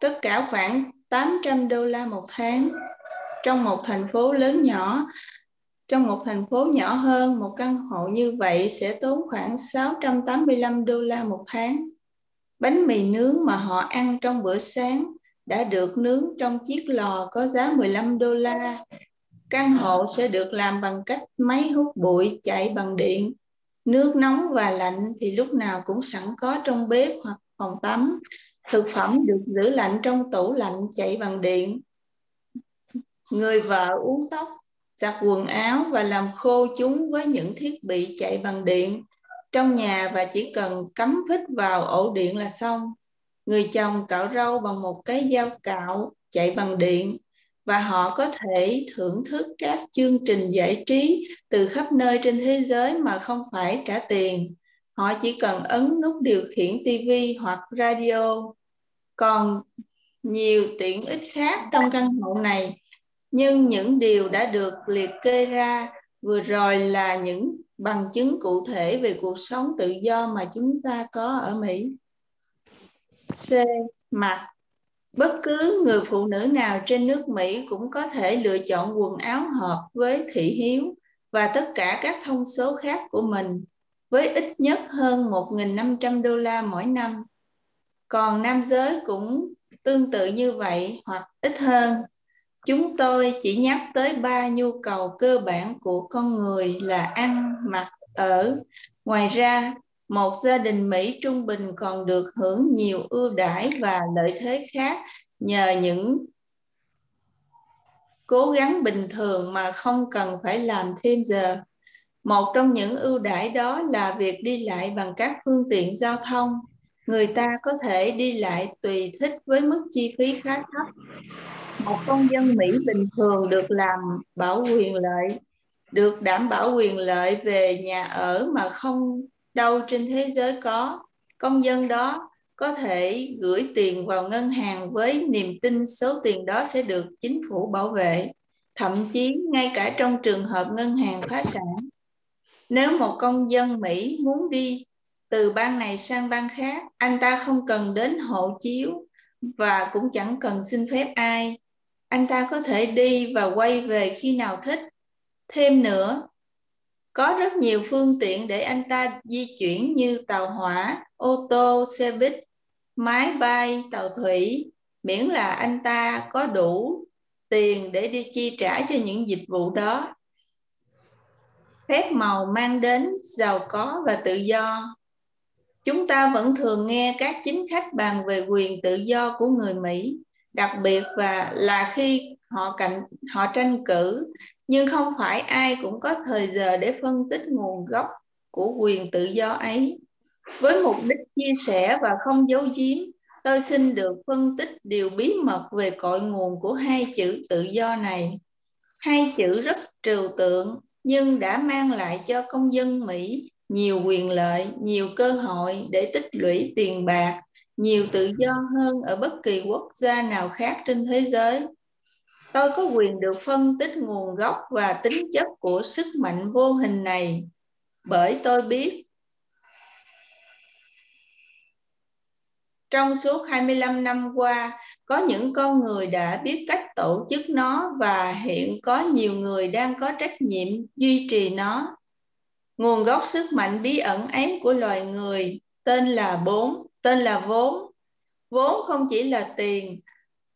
tất cả khoảng 800 đô la một tháng. Trong một thành phố lớn nhỏ, trong một thành phố nhỏ hơn, một căn hộ như vậy sẽ tốn khoảng 685 đô la một tháng. Bánh mì nướng mà họ ăn trong bữa sáng đã được nướng trong chiếc lò có giá 15 đô la. Căn hộ sẽ được làm bằng cách máy hút bụi chạy bằng điện. Nước nóng và lạnh thì lúc nào cũng sẵn có trong bếp hoặc phòng tắm. Thực phẩm được giữ lạnh trong tủ lạnh chạy bằng điện. Người vợ uống tóc, giặt quần áo và làm khô chúng với những thiết bị chạy bằng điện trong nhà và chỉ cần cắm vít vào ổ điện là xong. Người chồng cạo râu bằng một cái dao cạo chạy bằng điện và họ có thể thưởng thức các chương trình giải trí từ khắp nơi trên thế giới mà không phải trả tiền. Họ chỉ cần ấn nút điều khiển TV hoặc radio. Còn nhiều tiện ích khác trong căn hộ này, nhưng những điều đã được liệt kê ra vừa rồi là những bằng chứng cụ thể về cuộc sống tự do mà chúng ta có ở Mỹ. C. Mặc Bất cứ người phụ nữ nào trên nước Mỹ cũng có thể lựa chọn quần áo hợp với thị hiếu và tất cả các thông số khác của mình, với ít nhất hơn 1.500 đô la mỗi năm. Còn nam giới cũng tương tự như vậy hoặc ít hơn. Chúng tôi chỉ nhắc tới ba nhu cầu cơ bản của con người là ăn, mặc, ở. Ngoài ra, một gia đình Mỹ trung bình còn được hưởng nhiều ưu đãi và lợi thế khác nhờ những cố gắng bình thường mà không cần phải làm thêm giờ. Một trong những ưu đãi đó là việc đi lại bằng các phương tiện giao thông. Người ta có thể đi lại tùy thích với mức chi phí khá thấp. Một công dân Mỹ bình thường được làm bảo quyền lợi, được đảm bảo quyền lợi về nhà ở mà không đâu trên thế giới có. Công dân đó có thể gửi tiền vào ngân hàng với niềm tin số tiền đó sẽ được chính phủ bảo vệ, thậm chí ngay cả trong trường hợp ngân hàng phá sản. Nếu một công dân Mỹ muốn đi từ bang này sang bang khác, anh ta không cần đến hộ chiếu và cũng chẳng cần xin phép ai. Anh ta có thể đi và quay về khi nào thích. Thêm nữa, có rất nhiều phương tiện để anh ta di chuyển như tàu hỏa, ô tô, xe buýt, máy bay, tàu thủy, miễn là anh ta có đủ tiền để đi chi trả cho những dịch vụ đó. Phép màu mang đến giàu có và tự do chúng ta vẫn thường nghe các chính khách bàn về quyền tự do của người Mỹ, đặc biệt và là khi họ cạnh họ tranh cử, nhưng không phải ai cũng có thời giờ để phân tích nguồn gốc của quyền tự do ấy. Với mục đích chia sẻ và không giấu giếm, tôi xin được phân tích điều bí mật về cội nguồn của hai chữ tự do này. Hai chữ rất trừu tượng nhưng đã mang lại cho công dân Mỹ nhiều quyền lợi, nhiều cơ hội để tích lũy tiền bạc, nhiều tự do hơn ở bất kỳ quốc gia nào khác trên thế giới. Tôi có quyền được phân tích nguồn gốc và tính chất của sức mạnh vô hình này bởi tôi biết trong suốt 25 năm qua có những con người đã biết cách tổ chức nó và hiện có nhiều người đang có trách nhiệm duy trì nó nguồn gốc sức mạnh bí ẩn ấy của loài người, tên là bốn, tên là vốn. Vốn không chỉ là tiền,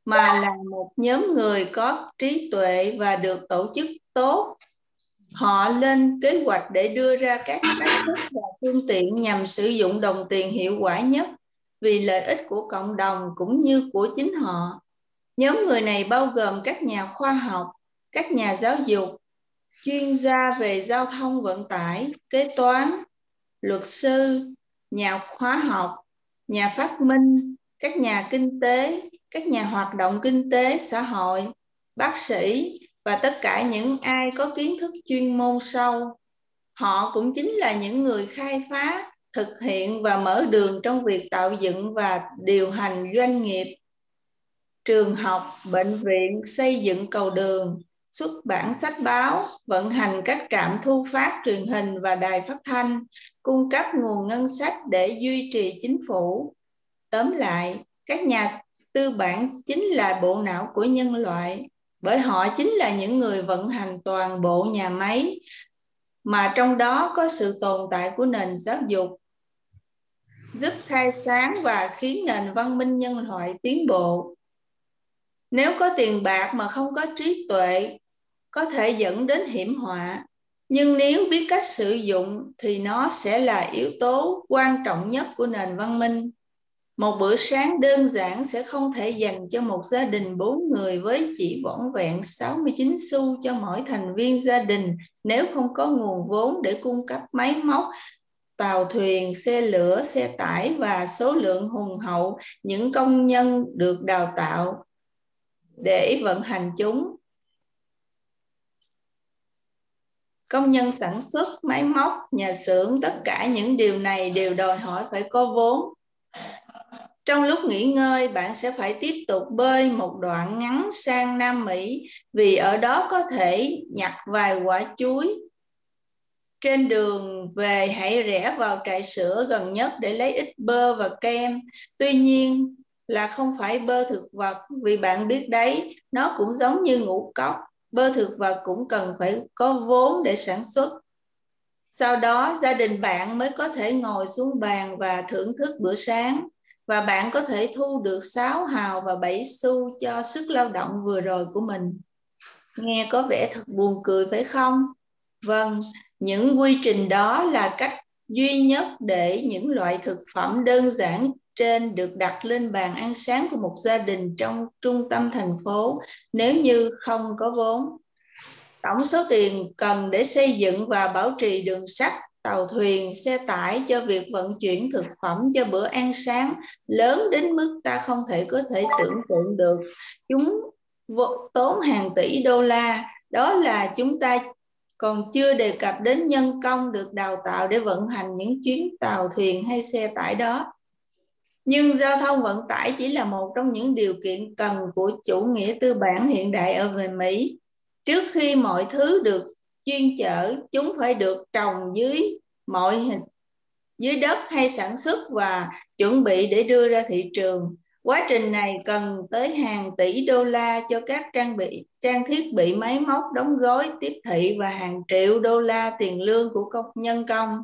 mà là một nhóm người có trí tuệ và được tổ chức tốt. Họ lên kế hoạch để đưa ra các cách thức và phương tiện nhằm sử dụng đồng tiền hiệu quả nhất vì lợi ích của cộng đồng cũng như của chính họ. Nhóm người này bao gồm các nhà khoa học, các nhà giáo dục chuyên gia về giao thông vận tải, kế toán, luật sư, nhà khoa học, nhà phát minh, các nhà kinh tế, các nhà hoạt động kinh tế, xã hội, bác sĩ và tất cả những ai có kiến thức chuyên môn sâu. Họ cũng chính là những người khai phá, thực hiện và mở đường trong việc tạo dựng và điều hành doanh nghiệp, trường học, bệnh viện, xây dựng cầu đường xuất bản sách báo, vận hành các trạm thu phát truyền hình và đài phát thanh, cung cấp nguồn ngân sách để duy trì chính phủ. Tóm lại, các nhà tư bản chính là bộ não của nhân loại, bởi họ chính là những người vận hành toàn bộ nhà máy mà trong đó có sự tồn tại của nền giáo dục, giúp khai sáng và khiến nền văn minh nhân loại tiến bộ. Nếu có tiền bạc mà không có trí tuệ có thể dẫn đến hiểm họa nhưng nếu biết cách sử dụng thì nó sẽ là yếu tố quan trọng nhất của nền văn minh một bữa sáng đơn giản sẽ không thể dành cho một gia đình bốn người với chỉ vỏn vẹn 69 xu cho mỗi thành viên gia đình nếu không có nguồn vốn để cung cấp máy móc, tàu thuyền, xe lửa, xe tải và số lượng hùng hậu những công nhân được đào tạo để vận hành chúng. Công nhân sản xuất, máy móc, nhà xưởng, tất cả những điều này đều đòi hỏi phải có vốn trong lúc nghỉ ngơi, bạn sẽ phải tiếp tục bơi một đoạn ngắn sang Nam Mỹ vì ở đó có thể nhặt vài quả chuối. Trên đường về hãy rẽ vào trại sữa gần nhất để lấy ít bơ và kem. Tuy nhiên là không phải bơ thực vật vì bạn biết đấy, nó cũng giống như ngũ cốc. Bơ thực vật cũng cần phải có vốn để sản xuất. Sau đó gia đình bạn mới có thể ngồi xuống bàn và thưởng thức bữa sáng và bạn có thể thu được 6 hào và 7 xu cho sức lao động vừa rồi của mình. Nghe có vẻ thật buồn cười phải không? Vâng, những quy trình đó là cách duy nhất để những loại thực phẩm đơn giản trên được đặt lên bàn ăn sáng của một gia đình trong trung tâm thành phố nếu như không có vốn. Tổng số tiền cần để xây dựng và bảo trì đường sắt tàu thuyền, xe tải cho việc vận chuyển thực phẩm cho bữa ăn sáng lớn đến mức ta không thể có thể tưởng tượng được. Chúng tốn hàng tỷ đô la, đó là chúng ta còn chưa đề cập đến nhân công được đào tạo để vận hành những chuyến tàu thuyền hay xe tải đó. Nhưng giao thông vận tải chỉ là một trong những điều kiện cần của chủ nghĩa tư bản hiện đại ở về Mỹ. Trước khi mọi thứ được chuyên chở, chúng phải được trồng dưới mọi hình, dưới đất hay sản xuất và chuẩn bị để đưa ra thị trường quá trình này cần tới hàng tỷ đô la cho các trang bị, trang thiết bị, máy móc, đóng gói, tiếp thị và hàng triệu đô la tiền lương của công nhân công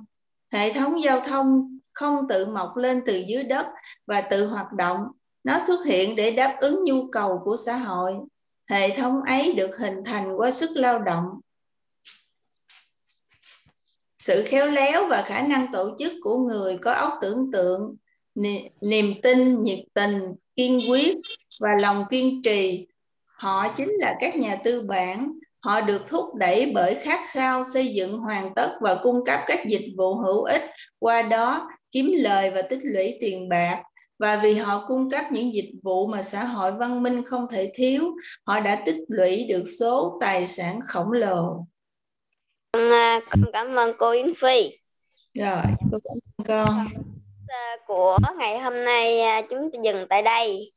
hệ thống giao thông không tự mọc lên từ dưới đất và tự hoạt động. Nó xuất hiện để đáp ứng nhu cầu của xã hội. Hệ thống ấy được hình thành qua sức lao động. Sự khéo léo và khả năng tổ chức của người có óc tưởng tượng niềm tin, nhiệt tình, kiên quyết và lòng kiên trì. Họ chính là các nhà tư bản. Họ được thúc đẩy bởi khát khao xây dựng hoàn tất và cung cấp các dịch vụ hữu ích. Qua đó kiếm lời và tích lũy tiền bạc. Và vì họ cung cấp những dịch vụ mà xã hội văn minh không thể thiếu họ đã tích lũy được số tài sản khổng lồ. À, con cảm ơn cô Yến Phi. Rồi cô cảm ơn con. Của ngày hôm nay à, chúng ta dừng tại đây.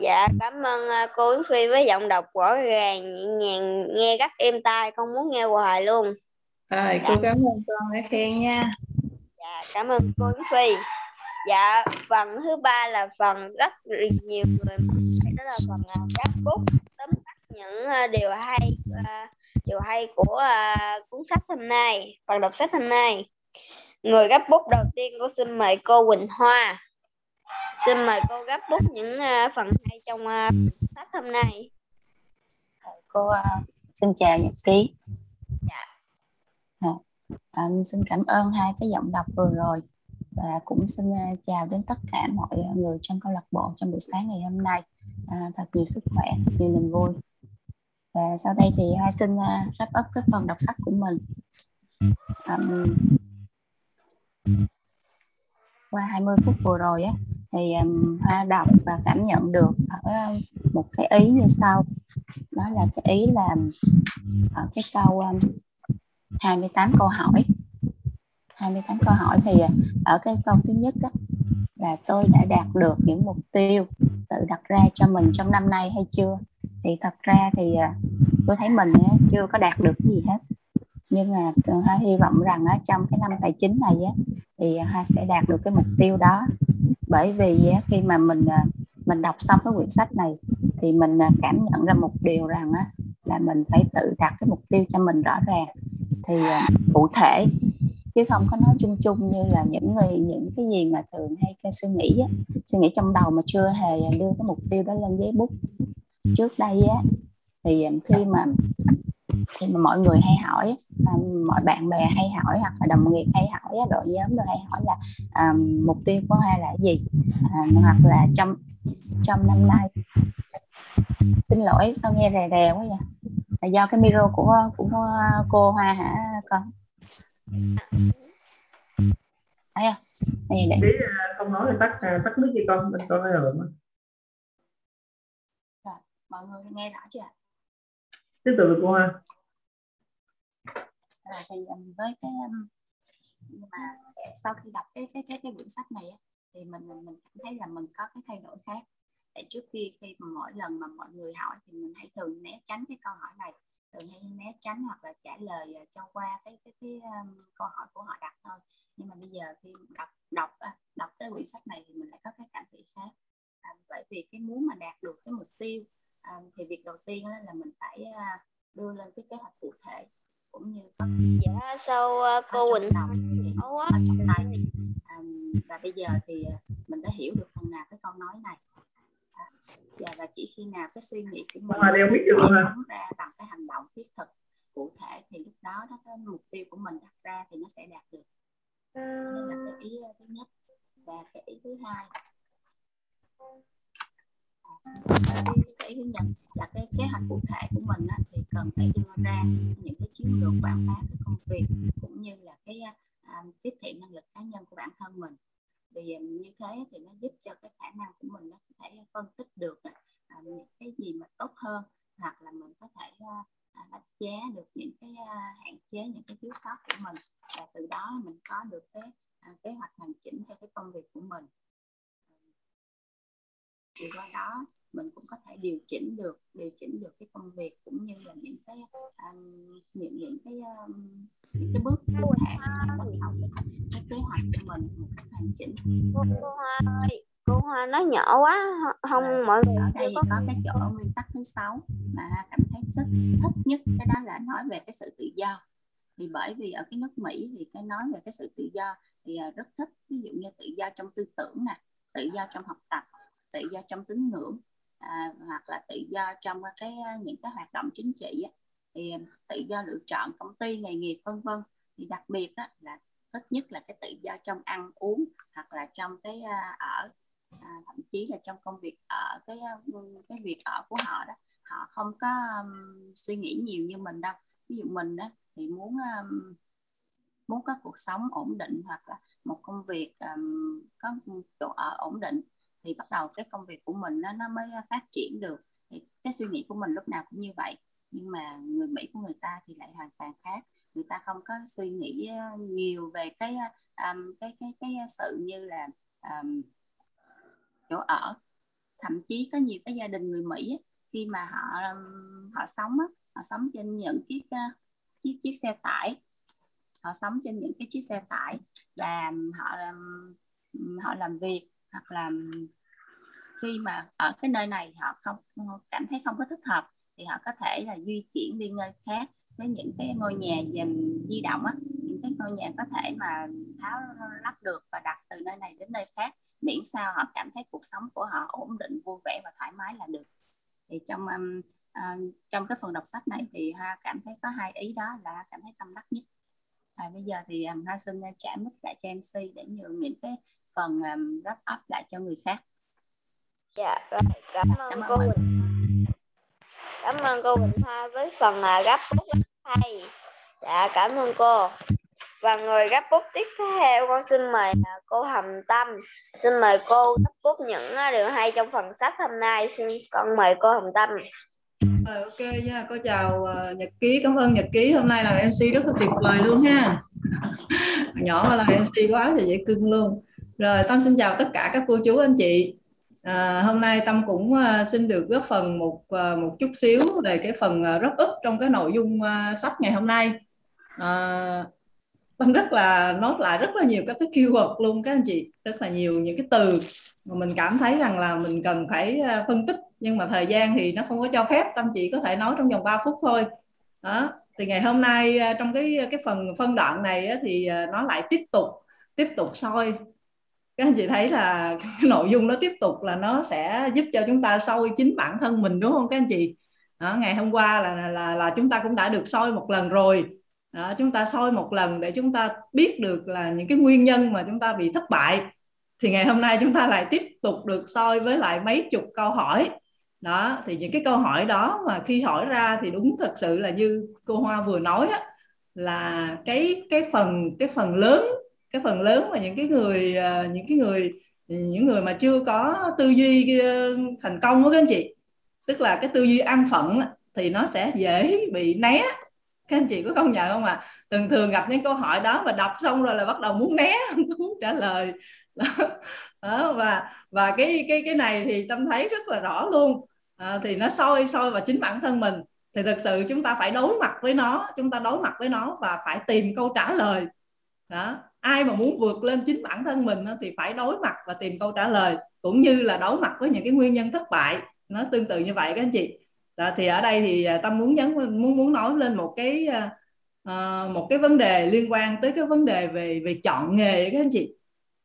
Dạ cảm ơn à, cô Yến Phi với giọng đọc rõ ràng nhẹ nhàng nghe rất êm tai con muốn nghe hoài luôn. Rồi cô cảm ơn con đã khen nha cảm ơn cô Yến Phi. Dạ phần thứ ba là phần rất nhiều người đó là phần à, rap bút tóm tắt những à, điều hay à, điều hay của cuốn sách hôm nay phần đọc sách hôm nay. Người gấp bút đầu tiên cô xin mời cô Quỳnh Hoa. Xin mời cô gấp bút những phần hay trong sách hôm nay. Cô uh, xin chào nhật ký um, xin cảm ơn hai cái giọng đọc vừa rồi và cũng xin à, chào đến tất cả mọi người trong câu lạc bộ trong buổi sáng ngày hôm nay. À, thật nhiều sức khỏe thật nhiều niềm vui. Và sau đây thì hai xin à, wrap up cái phần đọc sách của mình. Um, qua 20 phút vừa rồi á thì um, hoa đọc và cảm nhận được ở một cái ý như sau. Đó là cái ý là ở cái câu um, 28 câu hỏi. 28 câu hỏi thì à, ở cái câu thứ nhất đó, là tôi đã đạt được những mục tiêu tự đặt ra cho mình trong năm nay hay chưa? Thì thật ra thì à, tôi thấy mình chưa có đạt được gì hết. Nhưng mà hoa hy vọng rằng trong cái năm tài chính này thì à, hoa sẽ đạt được cái mục tiêu đó. Bởi vì khi mà mình mình đọc xong cái quyển sách này thì mình cảm nhận ra một điều rằng là mình phải tự đặt cái mục tiêu cho mình rõ ràng thì à, cụ thể chứ không có nói chung chung như là những người những cái gì mà thường hay cái suy nghĩ á, suy nghĩ trong đầu mà chưa hề đưa cái mục tiêu đó lên giấy bút trước đây á thì à, khi mà khi mà mọi người hay hỏi à, mọi bạn bè hay hỏi hoặc là đồng nghiệp hay hỏi đội nhóm rồi hay hỏi là um, mục tiêu của hai là gì? Um, hoặc là trong trong năm nay. Xin lỗi sao nghe rè rè quá vậy? Là do cái micro của của cô hoa hả con? Thấy không? Đây để không nói thì tắt tắt mic cho con bên con rồi mà. Rồi mọi người nghe rõ chưa? Tiếp tục cô ha à, thì với cái nhưng mà sau khi đọc cái cái cái, cái quyển sách này thì mình mình mình cảm thấy là mình có cái thay đổi khác tại trước kia khi mà mỗi lần mà mọi người hỏi thì mình hãy thường né tránh cái câu hỏi này thường hay né tránh hoặc là trả lời cho qua cái cái cái um, câu hỏi của họ đặt thôi. Nhưng mà bây giờ khi đọc đọc đọc tới quyển sách này thì mình lại có cái cảm nghĩ khác. À, bởi vì cái muốn mà đạt được cái mục tiêu à, thì việc đầu tiên là mình phải đưa lên cái kế hoạch cụ thể cũng như có dạ sau uh, cô Quỳnh ở trong tay à, và bây giờ thì mình đã hiểu được phần nào cái câu nói này. à, và, và chỉ khi nào cái suy nghĩ của mình phóng ra bằng cái hành động thiết thực cụ thể thì lúc đó đó cái mục tiêu của mình đặt ra thì nó sẽ đạt được. Nên là cái ý thứ nhất. Và cái ý thứ hai. Cái, cái thứ nhất là cái kế hoạch cụ thể của mình á, thì cần phải đưa ra những cái chiến lược quảng bá cái công việc cũng như là cái uh, tiếp thị năng lực cá nhân của bản thân mình vì như thế thì nó giúp cho cái khả năng của mình nó có thể phân tích được à, những cái gì mà tốt hơn hoặc là mình có thể uh, đánh giá được những cái hạn chế những cái thiếu sót của mình. Và từ đó mình có được cái kế hoạch hoàn chỉnh cho cái công việc của mình. Thì qua đó mình cũng có thể điều chỉnh được điều chỉnh được cái công việc cũng như là những cái um, những những cái um, những cái bước cụ thể để bắt đầu cái, kế hoạch của mình một cách hoàn chỉnh cô, Hoa ơi cô Hoa nói nhỏ quá không à, mọi người ở đây có... có cái chỗ nguyên tắc thứ sáu mà cảm thấy rất thích nhất cái đó là nói về cái sự tự do. Thì bởi vì ở cái nước Mỹ thì cái nói về cái sự tự do thì à, rất thích. Ví dụ như tự do trong tư tưởng nè tự do trong học tập tự do trong tín ngưỡng à, hoặc là tự do trong cái à, những cái hoạt động chính trị á, thì à, tự do lựa chọn công ty nghề nghiệp vân vân. Thì đặc biệt đó là ít nhất là cái tự do trong ăn uống hoặc là trong cái uh, ở à, thậm chí là trong công việc ở cái cái việc ở của họ đó. Họ không có um, suy nghĩ nhiều như mình đâu. Ví dụ mình đó thì muốn um, muốn có cuộc sống ổn định hoặc là một công việc um, có chỗ ở ổn định thì bắt đầu cái công việc của mình nó nó mới phát triển được. Thì cái suy nghĩ của mình lúc nào cũng như vậy. Nhưng mà người Mỹ của người ta thì lại hoàn toàn khác. Người ta không có suy nghĩ ờ, nhiều về cái um, cái cái cái sự như là um, chỗ ở. Thậm chí có nhiều cái gia đình người Mỹ khi mà họ họ sống họ sống trên những chiếc ờ, chiếc chiếc xe tải. Họ sống trên những cái chiếc xe tải và họ họ làm việc hoặc là khi mà ở cái nơi này họ không cảm thấy không có thích hợp thì họ có thể là di chuyển đi nơi khác với những cái ngôi nhà dần di động á những cái ngôi nhà có thể mà tháo lắp được và đặt từ nơi này đến nơi khác miễn sao họ cảm thấy cuộc sống của họ ổn định vui vẻ và thoải mái là được. Thì trong um, uh, trong cái phần đọc sách này thì hoa cảm thấy có hai ý đó là cảm thấy tâm đắc nhất. À, bây giờ thì um, hoa xin uh, trả mic lại cho mc để nhường những cái phần um, wrap up lại cho người khác. Dạ cảm ơn cảm cô Quỳnh. cảm ơn cô Quỳnh Hoa với phần uh, gấp bút rất hay. Dạ cảm ơn cô. Và người gấp bút tiếp theo con xin mời uh, cô Hầm Tâm. Xin mời cô gấp bút những uh, điều hay trong phần sách hôm nay. Xin con mời cô Hồng Tâm. Rồi, ok nha, cô chào uh, Nhật Ký, cảm ơn Nhật Ký, hôm nay là MC rất là tuyệt vời luôn ha. Nhỏ mà làm MC quá thì dễ cưng luôn rồi, Tâm xin chào tất cả các cô chú anh chị À, hôm nay Tâm cũng uh, xin được góp phần một uh, một chút xíu về cái phần uh, rất ức trong cái nội dung uh, sách ngày hôm nay. À, Tâm rất là nốt lại rất là nhiều các cái keyword luôn các anh chị, rất là nhiều những cái từ mà mình cảm thấy rằng là mình cần phải uh, phân tích nhưng mà thời gian thì nó không có cho phép, Tâm chỉ có thể nói trong vòng 3 phút thôi. Đó, thì ngày hôm nay uh, trong cái cái phần phân đoạn này uh, thì uh, nó lại tiếp tục tiếp tục soi các anh chị thấy là cái nội dung nó tiếp tục là nó sẽ giúp cho chúng ta soi chính bản thân mình đúng không các anh chị? Đó, ngày hôm qua là, là là là chúng ta cũng đã được soi một lần rồi. Đó, chúng ta soi một lần để chúng ta biết được là những cái nguyên nhân mà chúng ta bị thất bại. Thì ngày hôm nay chúng ta lại tiếp tục được soi với lại mấy chục câu hỏi. Đó thì những cái câu hỏi đó mà khi hỏi ra thì đúng thật sự là như cô Hoa vừa nói á, là cái cái phần cái phần lớn cái phần lớn mà những cái người à, những cái người những người mà chưa có tư duy ờ, thành công đó các anh chị. Tức là cái tư duy an phận thì nó sẽ dễ bị né. Các anh chị có công nhận không ạ? À? thường thường gặp những câu hỏi đó và đọc xong rồi là bắt đầu muốn né không muốn trả lời. Đó. đó và và cái cái cái này thì tâm thấy rất là rõ luôn. À, thì nó soi soi vào chính bản thân mình. Thì thực sự chúng ta phải đối mặt với nó chúng ta đối mặt với nó và phải tìm câu trả lời. Đó ai mà muốn vượt lên chính bản thân mình thì phải đối mặt và tìm câu trả lời cũng như là đối mặt với những cái nguyên nhân thất bại. Nó tương tự như vậy các anh chị. Đó, thì ở đây thì à, tâm muốn nhấn muốn muốn nói lên một cái uh, một cái vấn đề liên quan tới cái vấn đề về về chọn nghề các anh chị.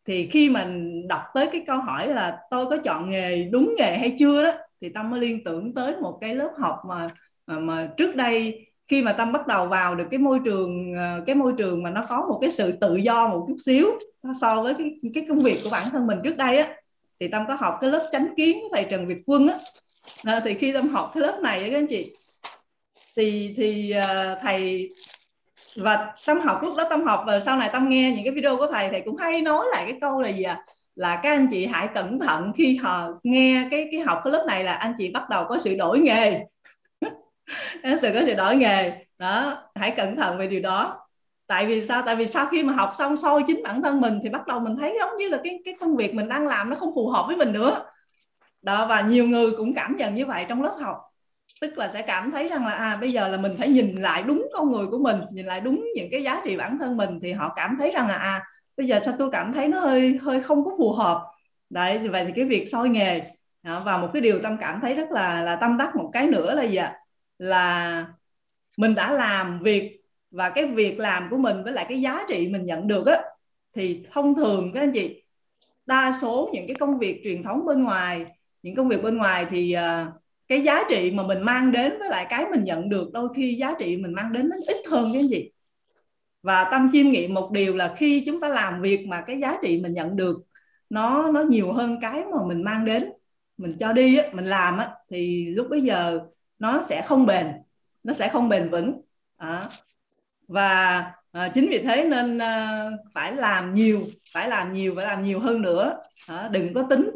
Thì khi mình đọc tới cái câu hỏi là tôi có chọn nghề đúng nghề hay chưa đó thì tâm mới liên tưởng tới một cái lớp học mà mà, mà trước đây khi mà tâm bắt đầu vào được cái môi trường ờ, cái môi trường mà nó có một cái sự tự do một chút xíu so với cái cái công việc của bản thân mình trước đây á thì tâm có học cái lớp chánh kiến của thầy Trần Việt Quân á. À, thì khi tâm học cái lớp này các anh chị thì thì uh, thầy và tâm học lúc đó tâm học và sau này tâm nghe những cái video của thầy thầy cũng hay nói lại cái câu là gì à là các anh chị hãy cẩn thận khi họ nghe cái cái học cái lớp này là anh chị bắt đầu có sự đổi nghề. sự có sự đổi nghề. Đó hãy cẩn thận về điều đó. Tại vì sao? Tại vì sau khi mà học xong soi chính bản thân mình thì bắt đầu mình thấy giống như là cái cái công việc mình đang làm nó không phù hợp với mình nữa. Đó và nhiều người cũng cảm nhận như vậy trong lớp học. Tức là sẽ cảm thấy rằng là à bây giờ là mình phải nhìn lại đúng con người của mình nhìn lại đúng những cái giá trị bản thân mình thì họ cảm thấy rằng là à bây giờ sao tôi cảm thấy nó hơi hơi không có phù hợp. Đấy vậy thì cái việc soi nghề. Đó, và một cái điều tâm cảm thấy rất là là tâm đắc một cái nữa là gì ạ? Là mình đã làm việc và cái việc làm của mình với lại cái giá trị mình nhận được á thì thông thường các anh chị đa số những cái công việc truyền thống bên ngoài những công việc bên ngoài thì uh, cái giá trị mà mình mang đến với lại cái mình nhận được đôi khi giá trị mình mang đến nó ít hơn cái gì và tâm chiêm nghiệm một điều là khi chúng ta làm việc mà cái giá trị mình nhận được nó nó nhiều hơn cái mà mình mang đến mình cho đi á, mình làm á, thì lúc bây giờ nó sẽ không bền nó sẽ không bền vững. À. và à, chính vì thế nên à, phải làm nhiều phải làm nhiều phải làm nhiều hơn nữa. À, đừng có tính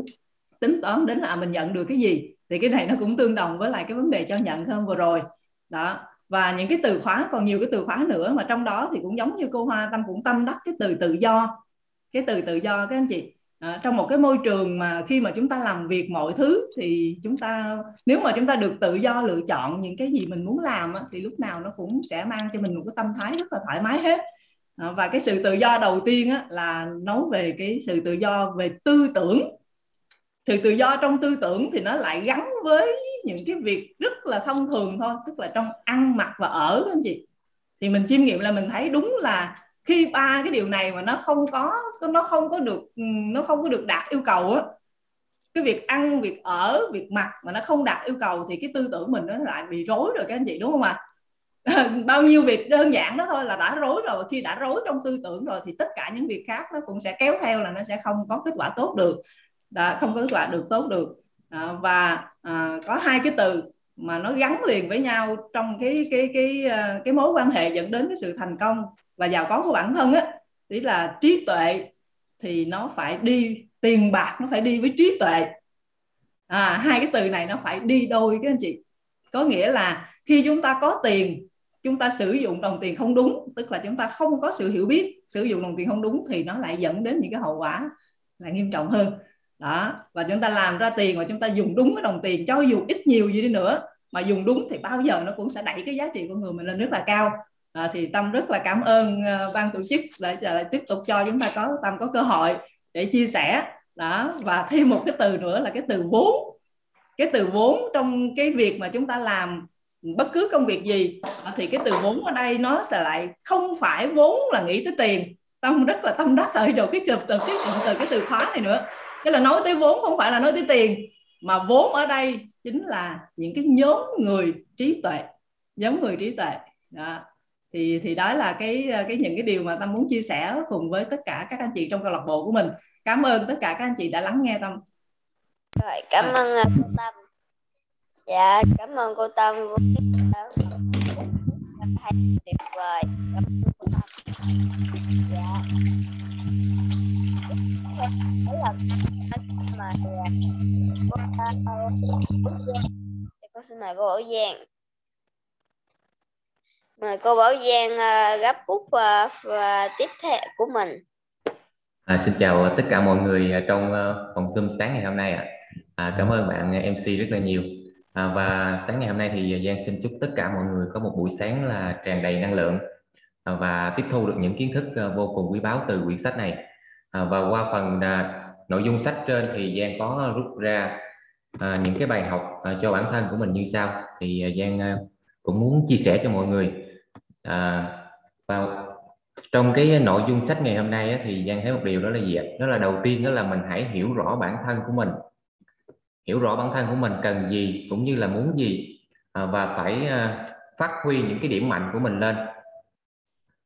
tính toán đến là à, mình nhận được cái gì. Thì cái này nó cũng tương đồng với lại cái vấn đề cho nhận hơn vừa rồi. Đó. Và những cái từ khóa còn nhiều cái từ khóa nữa mà trong đó thì cũng giống như cô Hoa Tâm cũng tâm đắc cái từ tự do. Cái từ tự do các anh chị à, trong một cái môi trường mà khi mà chúng ta làm việc mọi thứ thì chúng ta nếu mà chúng ta được tự do lựa chọn những cái gì mình muốn làm thì lúc nào nó cũng sẽ mang cho mình một cái tâm thái rất là thoải mái hết. À, và cái sự tự do đầu tiên á, là nói về cái sự tự do về tư tưởng. Sự tự do trong tư tưởng thì nó lại gắn với những cái việc rất là thông thường thôi tức là trong ăn mặc và ở anh chị. Thì mình chiêm nghiệm là mình thấy đúng là khi ba cái điều này mà nó không có nó không có được ừ, nó không có được đạt yêu cầu á cái việc ăn việc ở việc mặc mà nó không đạt yêu cầu thì cái tư tưởng mình nó lại bị rối rồi các anh chị đúng không ạ? À? bao nhiêu việc đơn giản đó thôi là đã rối rồi khi đã rối trong tư tưởng rồi thì tất cả những việc khác nó cũng sẽ kéo theo là nó sẽ không có kết quả tốt được. Đã không có kết quả được tốt được. À, và à, có hai cái từ mà nó gắn liền với nhau trong cái cái cái ờ, cái mối quan hệ dẫn đến cái sự thành công và giàu có của bản thân á ý là trí tuệ thì nó phải đi tiền bạc nó phải đi với trí tuệ. À, hai cái từ này nó phải đi đôi các anh chị. Có nghĩa là khi chúng ta có tiền chúng ta sử dụng đồng tiền không đúng tức là chúng ta không có sự hiểu biết sử dụng đồng tiền không đúng thì nó lại dẫn đến những cái hậu quả là nghiêm trọng hơn. Đó và chúng ta làm ra tiền và chúng ta dùng đúng cái đồng tiền cho dù ít nhiều gì đi nữa mà dùng đúng thì bao giờ nó cũng sẽ đẩy cái giá trị của người mình lên rất là cao à, thì tâm rất là cảm ơn uh, ban tổ chức đã, lại tiếp tục cho chúng ta có tâm có cơ hội để chia sẻ. Đó và thêm một cái từ nữa là cái từ vốn. Cái từ vốn trong cái việc mà chúng ta làm bất cứ công việc gì ờ, thì cái từ vốn ở đây nó sẽ lại không phải vốn là nghĩ tới tiền. Tâm rất là tâm đắc ở chỗ cái từ từ cái từ cái từ khóa này nữa. Cái là nói tới vốn không phải là nói tới tiền mà vốn ở đây chính là những cái nhóm người trí tuệ nhóm người trí tuệ. Đó thì thì đó là cái cái những cái điều mà tâm muốn chia sẻ cùng với tất cả các anh chị trong câu lạc bộ của mình cảm ơn tất cả các anh chị đã lắng nghe tâm rồi cảm ơn uh, cô tâm dạ cảm ơn cô tâm hay tuyệt vời dạ mỗi lần mà cô xin mời cô Giang mời cô Bảo Giang uh, gấp bút ờ, và, và ờ, tiếp theo của mình. À, xin chào tất cả mọi người trong uh, phòng Zoom sáng ngày hôm nay ạ. À. cảm ơn bạn MC rất là nhiều. À, và sáng ngày hôm nay thì Giang xin chúc tất cả mọi người có một buổi sáng là tràn đầy năng lượng à, và tiếp thu được những kiến thức uh, vô cùng quý báu từ quyển sách này. À, và qua phần à, nội dung sách trên thì Giang có rút ra à, những cái bài học à, cho bản thân của mình như sau. Thì à, Giang à, cũng muốn chia sẻ cho mọi người à, và trong cái nội dung sách ngày hôm nay á, thì Giang thấy một điều đó là gì ạ? Đó là đầu tiên đó là mình hãy hiểu rõ bản thân của mình. Hiểu rõ bản thân của mình cần gì cũng như là muốn gì à, và phải à, phát huy những cái điểm mạnh của mình lên.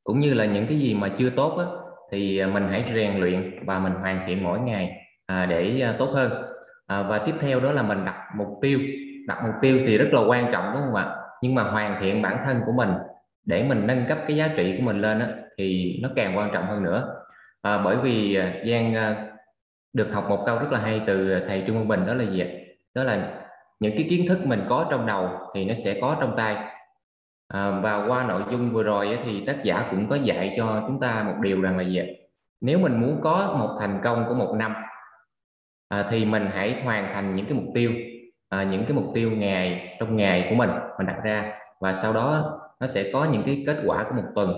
Cũng như là những cái gì mà chưa tốt á, thì à, mình hãy rèn luyện và mình hoàn thiện mỗi ngày à, để à, tốt hơn. À, và tiếp theo đó là mình đặt mục tiêu. Đặt mục tiêu thì rất là quan trọng đúng không ạ? Nhưng mà hoàn thiện bản thân của mình để mình nâng cấp cái giá trị của mình lên á, thì nó càng quan trọng hơn nữa. À, bởi vì à, Giang à, được học một câu rất là hay từ thầy Trương Văn Bình đó là gì đó là những cái kiến thức mình có trong đầu thì nó sẽ có trong tay. À, và qua nội dung vừa rồi thì tác giả cũng có dạy cho chúng ta một điều rằng là gì nếu mình muốn có một thành công của một năm à, thì mình hãy hoàn thành những cái mục tiêu à, những cái mục tiêu ngày trong ngày của mình mình đặt ra. Và sau đó nó sẽ có những cái kết quả của một tuần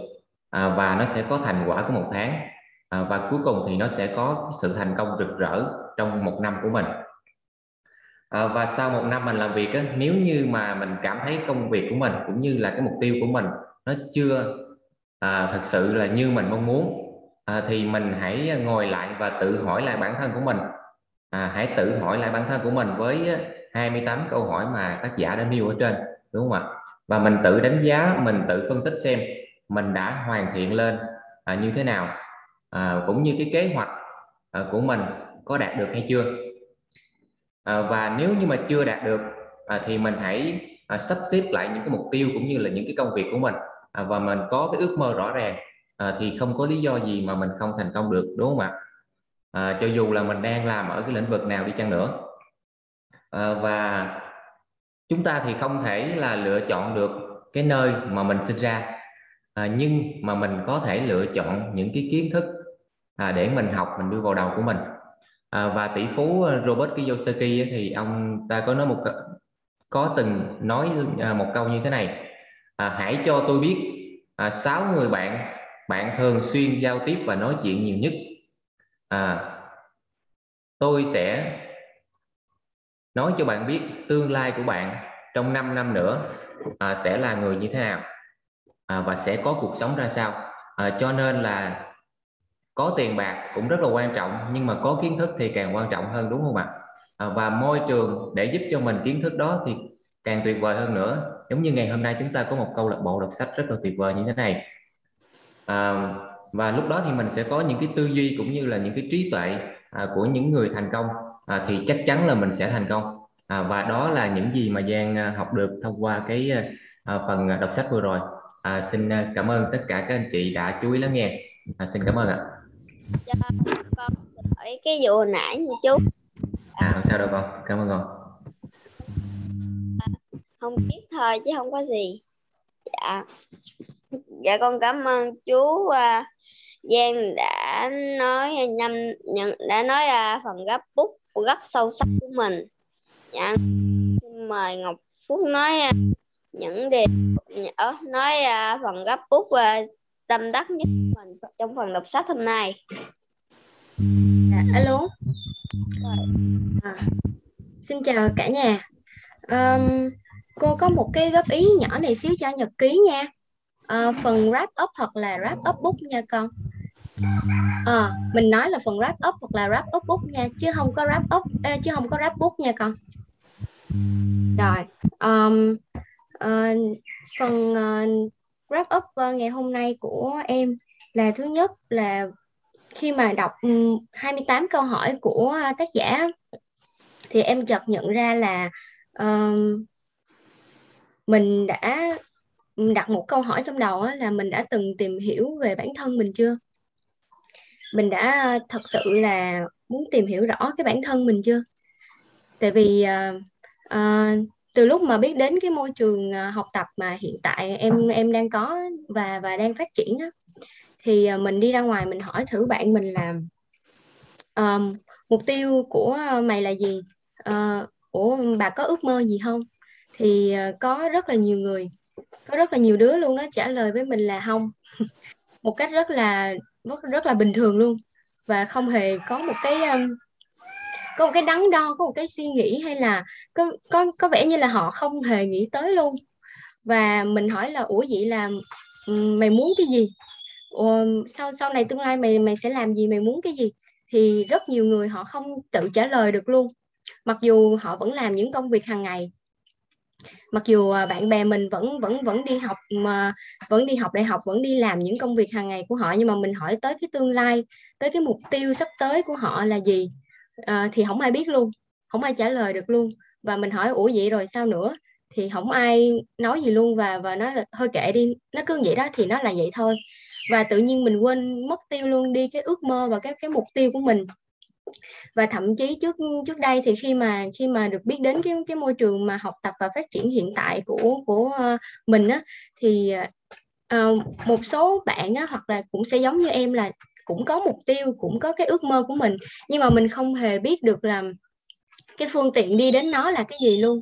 à, và nó sẽ có thành quả của một tháng à, và cuối cùng thì nó sẽ có sự thành công rực rỡ trong một năm của mình. À, và sau một năm mình làm việc á, nếu như mà mình cảm thấy công việc của mình cũng như là cái mục tiêu của mình nó chưa à, thật sự là như mình mong muốn à, thì mình hãy ngồi lại và tự hỏi lại bản thân của mình. À, hãy tự hỏi lại bản thân của mình với 28 câu hỏi mà tác giả đã nêu ở trên đúng không ạ? Và mình tự đánh giá mình tự phân tích xem mình đã hoàn thiện lên à, như thế nào. À, cũng như cái kế hoạch à, của mình có đạt được hay chưa. À, và nếu như mà chưa đạt được à, thì mình hãy à, sắp xếp lại những cái mục tiêu cũng như là những cái công việc của mình. À, và mình có cái ước mơ rõ ràng à, thì không có lý do gì mà mình không thành công được đúng không ạ? À, cho dù là mình đang làm ở cái lĩnh vực nào đi chăng nữa. À, và chúng ta thì không thể là lựa chọn được cái nơi mà mình sinh ra à, nhưng mà mình có thể lựa chọn những cái kiến thức à, để mình học mình đưa vào đầu của mình. À, và tỷ phú à, Robert Kiyosaki thì ông ta có nói một có từng nói à, một câu như thế này à, hãy cho tôi biết à, sáu à, người bạn bạn thường xuyên giao tiếp và nói chuyện nhiều nhất. À, tôi sẽ nói cho bạn biết tương lai của bạn trong 5 năm nữa à, sẽ là người như thế nào à, và sẽ có cuộc sống ra sao. À, cho nên là có tiền bạc cũng rất là quan trọng nhưng mà có kiến thức thì càng quan trọng hơn đúng không ạ? À, và môi trường để giúp cho mình kiến thức đó thì càng tuyệt vời hơn nữa. Giống như ngày hôm nay chúng ta có một câu lạc bộ đọc sách rất là tuyệt vời như thế này. À, và lúc đó thì mình sẽ có những cái tư duy cũng như là những cái trí tuệ à, của những người thành công à, thì chắc chắn là mình sẽ thành công. À, và đó là những gì mà Giang à, học được thông qua cái à, phần đọc sách vừa rồi. À, xin à, cảm ơn tất cả các anh chị đã chú ý lắng nghe. À, xin cảm ơn ạ. Cho con hỏi cái vụ nãy như chú. À không sao đâu con. Cảm ơn con. Không biết thôi chứ không có gì. Dạ. Dạ con cảm ơn chú uh, Giang đã nói nhâm nhận đã nói uh, phần gấp bút rất sâu sắc của mình. Dạ. Xin mời Ngọc Phúc nói uh, những điều ở nói uh, phần gấp bút uh, tâm đắc nhất mình trong phần đọc sách hôm nay. À, alo. À, xin chào cả nhà. Um, cô có một cái góp ý nhỏ này xíu cho nhật ký nha. À, phần wrap up hoặc là wrap up book nha con à, mình nói là phần wrap up hoặc là wrap up book nha chứ không có wrap up chứ không có wrap book nha con. Rồi um, uh, phần uh, wrap up uh, ngày hôm nay của em là thứ nhất là khi mà đọc 28 câu hỏi của tác giả thì em chợt nhận ra là uh, mình đã đặt một câu hỏi trong đầu là mình đã từng tìm hiểu về bản thân mình chưa mình đã ờ, thật sự là muốn tìm hiểu rõ cái bản thân mình chưa? Tại vì uh, uh, từ lúc mà biết đến cái môi trường học tập mà hiện tại em em đang có và và đang phát triển đó, thì mình đi ra ngoài mình hỏi thử bạn mình là um, mục tiêu của mày là gì? Uh, ủa bà có ước mơ gì không? Thì uh, có rất là nhiều người có rất là nhiều đứa luôn đó trả lời với mình là không. Một cách rất là rất, rất là bình thường luôn. Và không hề có một cái um, có một cái đắn đo có một cái suy nghĩ hay là có có có vẻ như là họ không hề nghĩ tới luôn. Và mình hỏi là ủa vậy là mày muốn cái gì? Ủa, sau sau này tương lai mày mày sẽ làm gì? Mày muốn cái gì? Thì rất nhiều người họ không tự trả lời được luôn. Mặc dù họ vẫn làm những công việc hàng ngày mặc dù à, bạn bè mình vẫn vẫn vẫn đi học mà vẫn đi học đại học vẫn đi làm những công việc hàng ngày của họ nhưng mà mình hỏi tới cái tương lai tới cái mục tiêu sắp tới của họ là gì? À, thì không ai biết luôn không ai trả lời được luôn. Và mình hỏi ủa vậy rồi sao nữa? Thì không ai nói gì luôn và và nói là thôi kệ đi nó cứ vậy đó thì nó là vậy thôi. Và tự nhiên mình quên mất tiêu luôn đi cái ước mơ và cái cái mục tiêu của mình và thậm chí trước trước đây thì khi mà khi mà được biết đến cái cái môi trường mà học tập và phát triển hiện tại của của ờ, mình á thì uh, một số bạn á hoặc là cũng sẽ giống như em là cũng có mục tiêu cũng có cái ước mơ của mình nhưng mà mình không hề biết được là cái phương tiện đi đến nó là cái gì luôn.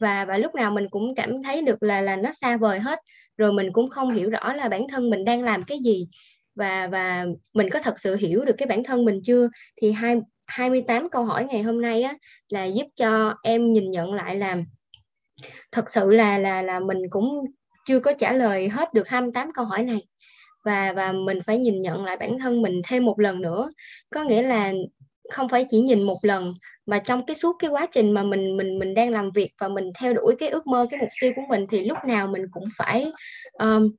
Và và lúc nào mình cũng cảm thấy được là là nó xa vời hết rồi mình cũng không hiểu rõ là bản thân mình đang làm cái gì và và mình có thật sự hiểu được cái bản thân mình chưa? Thì hai 28 câu hỏi ngày hôm nay á là giúp cho em nhìn nhận lại là thật sự là là là mình cũng chưa có trả lời hết được 28 câu hỏi này. Và và mình phải nhìn nhận lại bản thân mình thêm một lần nữa. Có nghĩa là không phải chỉ nhìn một lần mà trong cái suốt cái quá trình mà mình mình mình đang làm việc và mình theo đuổi cái ước mơ cái mục tiêu của mình thì lúc nào mình cũng phải um,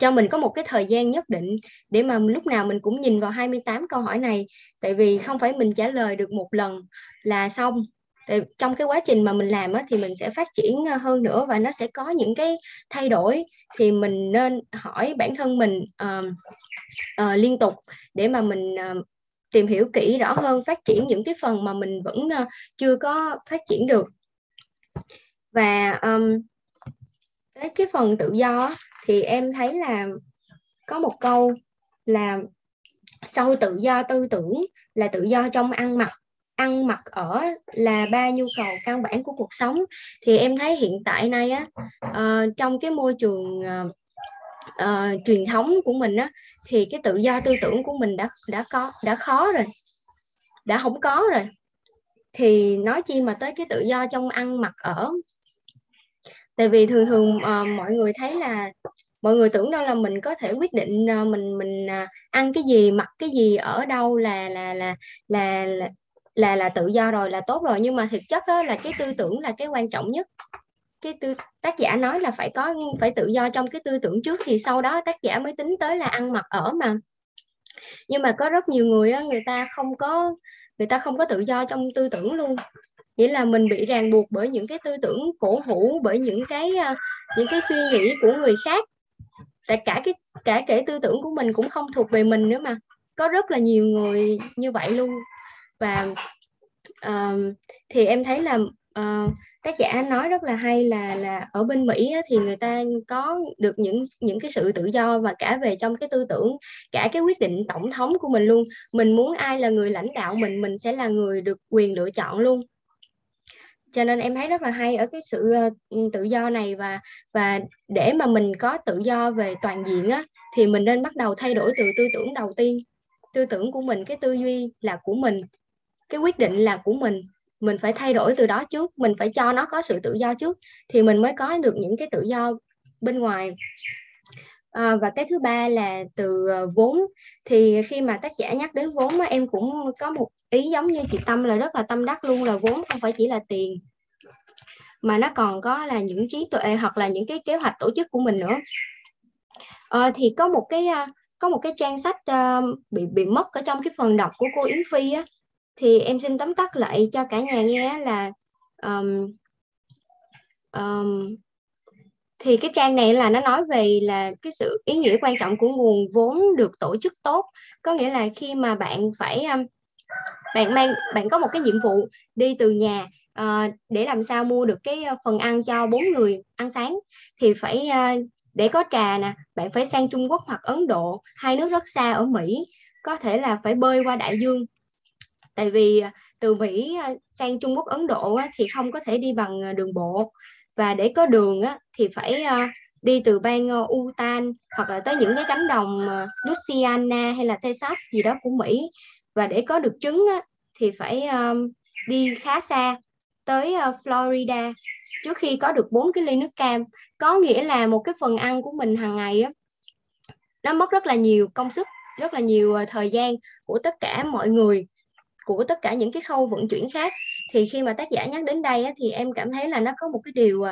cho mình có một cái thời gian nhất định để mà lúc nào mình cũng nhìn vào 28 câu hỏi này. Tại vì không phải mình trả lời được một lần là xong. Tại trong cái quá trình mà mình làm á, thì mình sẽ phát triển ờ, hơn nữa và nó sẽ có những cái thay đổi. Thì mình nên hỏi bản thân mình uh, uh, liên tục để mà mình uh, tìm hiểu kỹ rõ hơn phát triển những cái phần mà mình vẫn uh, chưa có phát triển được. Và um, tới cái phần tự do thì em thấy là có một câu là sau tự do tư tưởng là tự do trong ăn mặc ăn mặc ở là ba nhu cầu căn bản của cuộc sống. Thì em thấy hiện tại nay á uh, trong cái môi trường uh, uh, truyền thống của mình á thì cái tự do tư tưởng của mình đã đã có đã khó rồi đã không có rồi. Thì nói chi mà tới cái tự do trong ăn mặc ở tại vì thường thường uh, mọi người thấy là mọi người tưởng đâu là mình có thể quyết định uh, mình mình uh, ăn cái gì mặc cái gì ở đâu là là là là là là, là tự do rồi là tốt rồi. Nhưng mà thực chất đó là cái tư tưởng là cái quan trọng nhất. Cái tư tác giả nói là phải có phải tự do trong cái tư tưởng trước thì sau đó tác giả mới tính tới là ăn mặc ở mà. Nhưng mà có rất nhiều người á, người ta không có người ta không có tự do trong tư tưởng luôn nghĩa là mình bị ràng buộc bởi những cái tư tưởng cổ hủ bởi những cái ờ, những cái suy nghĩ của người khác. Tại cả cái cả kể tư tưởng của mình cũng không thuộc về mình nữa mà. Có rất là nhiều người như vậy luôn. Và uh, thì em thấy là uh, tác giả nói rất là hay là là ở bên Mỹ á, thì người ta có được những những cái sự tự do và cả về trong cái tư tưởng cả cái quyết định tổng thống của mình luôn. Mình muốn ai là người lãnh đạo mình mình sẽ là người được quyền lựa chọn luôn cho nên em thấy rất là hay ở cái sự ờ, ừ, tự do này và và để mà mình có tự do về toàn diện á, thì mình nên bắt đầu thay đổi từ tư tưởng đầu tiên. Tư tưởng của mình, cái tư duy là của mình, cái quyết định là của mình. Mình phải thay đổi từ đó trước, mình phải cho nó có sự tự do trước thì mình mới có được những cái tự do bên ngoài à, và cái thứ ba là từ ờ, vốn. Thì khi mà tác giả nhắc đến vốn em cũng có một ý giống như chị Tâm là rất là tâm đắc luôn là vốn không phải chỉ là tiền mà nó còn có là những trí tuệ hoặc là những cái kế hoạch tổ chức của mình nữa. À, thì có một cái có một cái trang sách uh, bị bị mất ở trong cái phần đọc của cô Yến Phi á thì em xin tóm tắt lại cho cả nhà nghe là um, um, thì cái trang này là nó nói về là cái sự ý nghĩa quan trọng của nguồn vốn được tổ chức tốt. Có nghĩa là khi mà bạn phải um, bạn mang bạn có một cái nhiệm vụ đi từ nhà uh, để làm sao mua được cái phần ăn cho bốn người ăn sáng thì phải uh, để có trà nè bạn phải sang Trung Quốc hoặc Ấn Độ hai nước rất xa ở Mỹ có thể là phải bơi qua đại dương. Tại vì ờ, từ Mỹ sang Trung Quốc Ấn Độ thì không có thể đi bằng đường bộ và để có đường á, thì phải ờ, đi từ bang ờ, Utah hoặc là tới những cái cánh đồng ờ, Louisiana hay là Texas gì đó của Mỹ. Và để có được trứng á, thì phải đi khá xa tới Florida trước khi có được bốn cái ly nước cam. Có nghĩa là một cái phần ăn của mình hàng ngày á, nó mất rất là nhiều công sức, rất là nhiều thời gian của tất cả mọi người của tất cả những cái khâu vận chuyển khác. Thì khi mà tác giả nhắc đến đây á, thì em cảm thấy là nó có một cái điều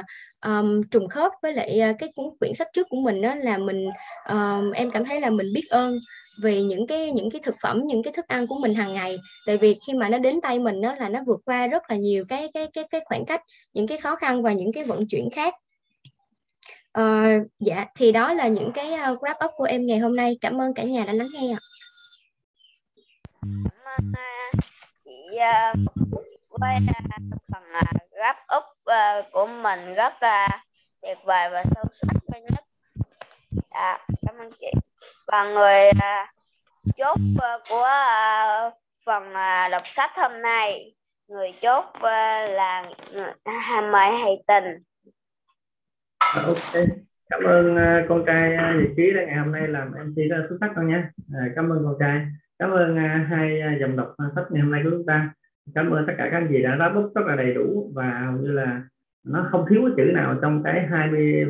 um, trùng khớp với lại à, cái cuốn quyển sách trước của mình đó là mình um, em cảm thấy là mình biết ơn về những cái những cái thực phẩm những cái thức ăn của mình hàng ngày. Tại vì khi mà nó đến tay mình đó là nó vượt qua rất là nhiều cái cái cái cái khoảng cách những cái khó khăn và những cái vận chuyển khác. Uh, dạ thì đó là những cái uh, wrap up của em ngày hôm nay. Cảm ơn cả nhà đã lắng nghe ạ chị ờ, với phần ờ, gấp úp ờ, của mình rất tuyệt vời và sâu sắc nhất à, dạ, cảm ơn chị. Và người chốt của phần đọc sách hôm nay người chốt là mời hay tình. Ok. Cảm ơn con trai vị trí ngày hôm nay làm mc rất là xuất sắc con nhé à, cảm ơn con trai cảm ơn à, hai à, dòng đọc à, sách ngày hôm nay của chúng ta. Cảm ơn tất cả các anh chị đã đáp bút rất là đầy đủ và hầu như là nó không thiếu cái chữ nào trong cái 20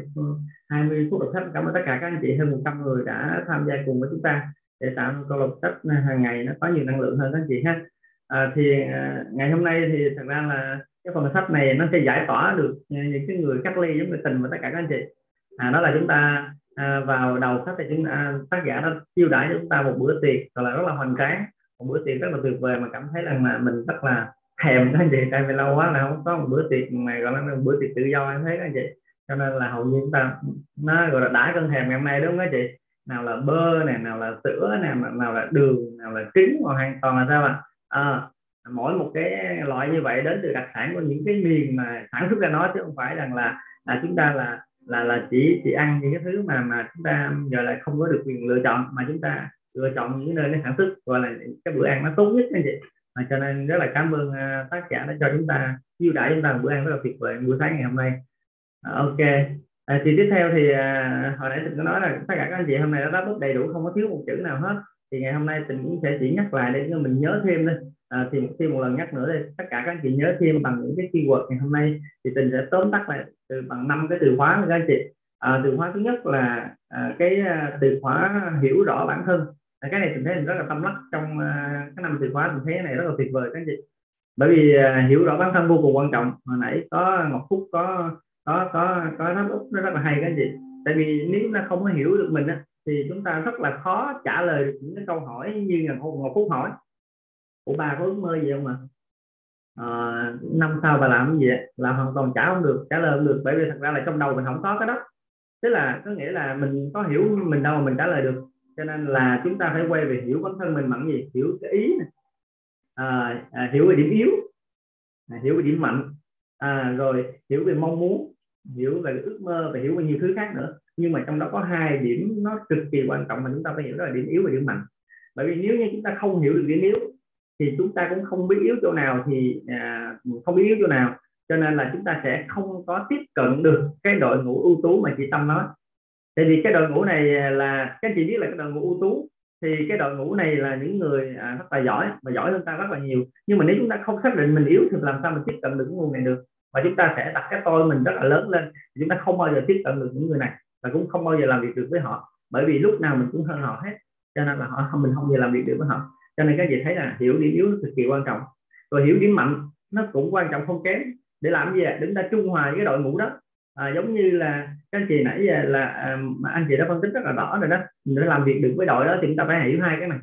20 phút đọc sách. Cảm ơn tất cả các anh chị hơn 100 người đã tham gia cùng với chúng ta để tạo câu đọc sách hàng ngày nó có nhiều năng lượng hơn các anh chị ha. À, thì à, ngày hôm nay thì thật ra là cái phần sách này nó sẽ giải tỏa được những cái người cách ly giống như tình và tất cả các anh chị. À, đó là chúng ta à, vào đầu sách thì chúng à, tác giả đã chiêu đãi cho chúng ta một bữa tiệc gọi là rất là hoành tráng. Một bữa tiệc rất là tuyệt vời mà cảm thấy rằng là mình rất là thèm các anh chị tại vì lâu quá là không có một bữa tiệc mà gọi là một bữa tiệc tự do em thấy các anh chị. Cho nên là hầu như chúng ta nó gọi là đãi cơn thèm ngày hôm nay đúng không các chị? Nào là bơ này nào là sữa này nào là đường nào là trứng hoặc hoàn toàn là sao ạ? À, mỗi một cái loại như vậy đến từ đặc sản của những cái miền mà sản xuất ra nó chứ không phải rằng là là chúng ta là là là chỉ chỉ ăn những cái thứ mà mà chúng ta giờ là không có được quyền lựa chọn mà chúng ta lựa chọn những nơi nó sản xuất gọi là cái bữa ăn nó tốt nhất anh chị. À, cho nên rất là cảm ơn uh, tác giả đã cho chúng ta chiêu đãi chúng ta một bữa ăn rất là tuyệt vời buổi sáng ngày hôm nay. À, ok. À, thì tiếp theo thì à, hồi nãy tình có nói là tất cả các anh chị hôm nay đã đáp ứng đầy đủ không có thiếu một chữ nào hết. Thì ngày hôm nay tình cũng sẽ chỉ nhắc lại để cho mình nhớ thêm thôi à, thì thêm một lần nhắc nữa thì tất cả các anh chị nhớ thêm bằng những cái keyword ngày hôm nay thì tình sẽ tóm tắt lại từ bằng năm cái từ khóa các anh chị. À, từ khóa thứ nhất là à, cái à, từ khóa hiểu rõ bản thân. À, cái này tình thấy mình rất là tâm lắc trong à, cái năm từ khóa mình thấy cái này rất là tuyệt vời các anh chị. Bởi vì à, hiểu rõ bản thân vô cùng quan trọng. Hồi nãy có ngọc phúc có có có có tháp úc nó rất là hay các anh chị. Tại vì nếu nó không có hiểu được mình á, thì chúng ta rất là khó trả lời được những cái câu hỏi như ngọc phúc hỏi của bà có ước mơ gì không mà à, ờ, năm sau bà làm cái gì là hoàn toàn trả không được trả lời không được bởi vì thật ra là trong đầu mình không có cái đó. Tức là có nghĩa là mình có hiểu mình đâu mà mình trả lời được. Cho nên là chúng ta phải quay về hiểu bản thân mình bằng gì? Hiểu cái ý này. À, ờ, à, hiểu về điểm yếu. À, hiểu về điểm mạnh. À, rồi hiểu về mong muốn. Hiểu về ước mơ và hiểu về nhiều thứ khác nữa. Nhưng mà trong đó có hai điểm nó cực kỳ quan trọng mà chúng ta phải hiểu đó là điểm yếu và điểm mạnh. Bởi vì nếu như chúng ta không hiểu được điểm yếu thì chúng ta cũng không biết yếu chỗ nào thì à, không biết yếu chỗ nào. Cho nên là chúng ta sẽ không có tiếp cận được cái đội ngũ ưu tú mà chị tâm nói. Tại vì cái đội ngũ này là các chị biết là cái đội ngũ ưu tú thì cái đội ngũ này là những người à, rất là giỏi mà giỏi hơn ta rất là nhiều. Nhưng mà nếu chúng ta không xác định mình yếu thì làm sao mình tiếp cận được cái nguồn này được? Và chúng ta sẽ đặt cái tôi mình rất là lớn lên chúng ta không bao giờ tiếp cận được những người này và cũng không bao giờ làm việc được với họ. Bởi vì lúc nào mình cũng hơn họ hết cho nên là họ mình không bao giờ làm việc được với họ cho nên các chị thấy là hiểu điểm yếu cực kỳ quan trọng. Rồi hiểu điểm mạnh nó cũng quan trọng không kém. Để làm gì à? đứng ta trung hòa cái đội ngũ đó. À, giống như là các anh chị nãy giờ là à, anh chị đã phân tích rất là rõ rồi đó. Để làm việc được với đội đó thì chúng ta phải hiểu hai cái này.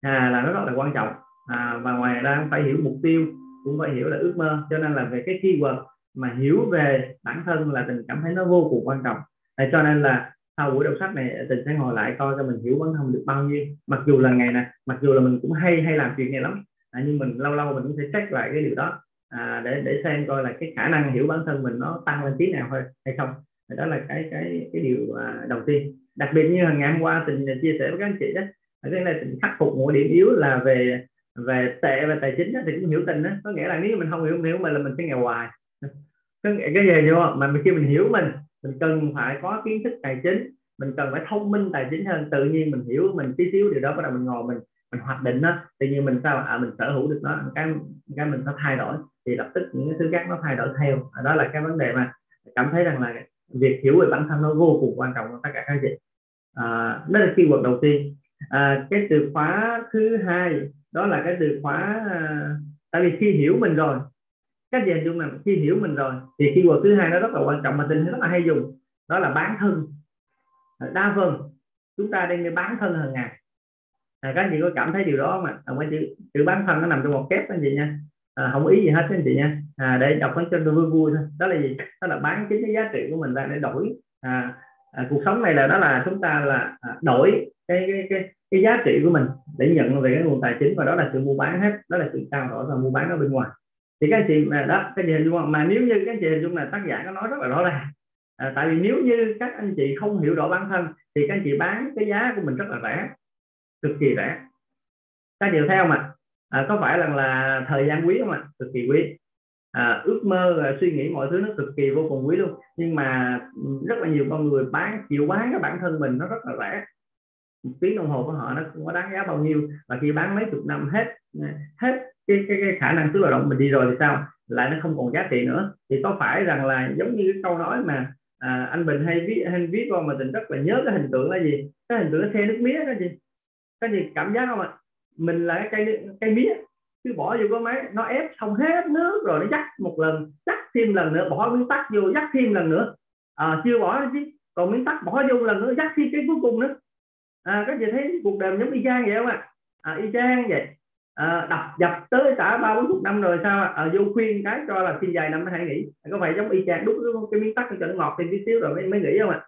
À, là nó rất là quan trọng. À, và ngoài ra phải hiểu mục tiêu cũng phải hiểu là ước mơ. Cho nên là về cái keyword mà hiểu về bản thân là tình cảm thấy nó vô cùng quan trọng. À, cho nên là sau buổi đọc sách này tình sẽ ngồi lại coi cho mình hiểu bản thân được bao nhiêu. Mặc dù là ngày này mặc dù là mình cũng hay hay làm chuyện này lắm. À, nhưng mình lâu lâu mình cũng sẽ check lại cái điều đó à, để để xem coi là cái khả năng hiểu bản thân mình nó tăng lên tí nào thôi hay không. Đó là cái cái cái điều à, đầu tiên. Đặc biệt như ngày hôm qua tình chia sẻ với các anh chị đó cái này tình khắc phục một điểm yếu là về về tệ và tài chính đó, thì cũng hiểu tình đó. Có nghĩa là nếu mình không hiểu hiểu mình là mình sẽ nghèo hoài. Cái cái gì vô mà khi mình hiểu mình mình cần phải có kiến thức tài chính mình cần phải thông minh tài chính hơn. Tự nhiên mình hiểu mình tí xíu điều đó bắt đầu mình ngồi mình mình hoạch định đó. tự nhiên mình sao? À mình sở hữu được nó. Cái cái mình nó thay đổi. Thì lập tức những cái thứ khác nó thay đổi theo. À, đó là cái vấn đề mà cảm thấy rằng là việc hiểu về bản thân nó vô cùng quan trọng của tất cả các chị. À, đó là keyword đầu tiên. À, cái từ khóa thứ hai đó là cái từ khóa à, tại vì khi hiểu mình rồi cách chị hình dung là khi hiểu mình rồi thì khi keyword thứ hai nó rất là quan trọng mà tình rất là hay dùng. Đó là bán thân. Đa phần chúng ta đang đi bán thân hàng ngày. À, các anh chị có cảm thấy điều đó mà à, mấy chữ, chữ bán thân nó nằm trong một kép anh chị nha. À, không ý gì hết anh chị nha. À, để đọc cho vui vui thôi. Đó là gì? Đó là bán chính cái giá trị của mình ra để đổi. À, à, cuộc sống này là đó là chúng ta là à, đổi cái, cái cái cái giá trị của mình để nhận về cái nguồn tài chính và đó là sự mua bán hết. Đó là sự trao đổi và mua bán ở bên ngoài thì các anh chị mà đó cái gì hình dung mà nếu như các anh chị hình dung là tác giả có nói rất là rõ ràng à, tại vì nếu như các anh chị không hiểu rõ bản thân thì các anh chị bán cái giá của mình rất là rẻ cực kỳ rẻ. Các điều theo mà à, có phải rằng là thời gian quý không ạ? Cực kỳ quý. À, ước mơ à, suy nghĩ mọi thứ nó cực kỳ vô cùng quý luôn. Nhưng mà ừ, rất là nhiều con người bán chịu bán cái bản thân mình nó rất là rẻ. Một tiếng đồng hồ của họ nó không có đáng giá bao nhiêu và khi bán mấy chục năm hết hết cái cái, cái khả năng sức lao động mình đi rồi thì sao? Lại nó không còn giá trị nữa. Thì có phải rằng là giống như cái câu nói mà à, anh Bình hay viết hay viết con mà tình rất là nhớ cái hình tượng là gì? Cái hình tượng nó xe nước mía đó gì cái gì? Cảm giác không ạ? Mình là cái cây cây mía. Cứ bỏ vô cái máy nó ép xong hết nước rồi nó dắt một lần dắt thêm lần nữa bỏ miếng tắc vô dắt thêm lần nữa. À, chưa bỏ chứ còn miếng sắt bỏ vô lần nữa dắt thêm cái cuối cùng nữa. À, các chị thấy cuộc đời giống y chang vậy không ạ? À? à, y chang vậy à, đập dập tới cả ba bốn chục năm rồi sao à, vô khuyên cái cho là xin dài năm mới hãy nghỉ. Có phải giống y chang đút cái miếng tắc cho nó ngọt thêm tí xíu rồi mới mới nghỉ không ạ?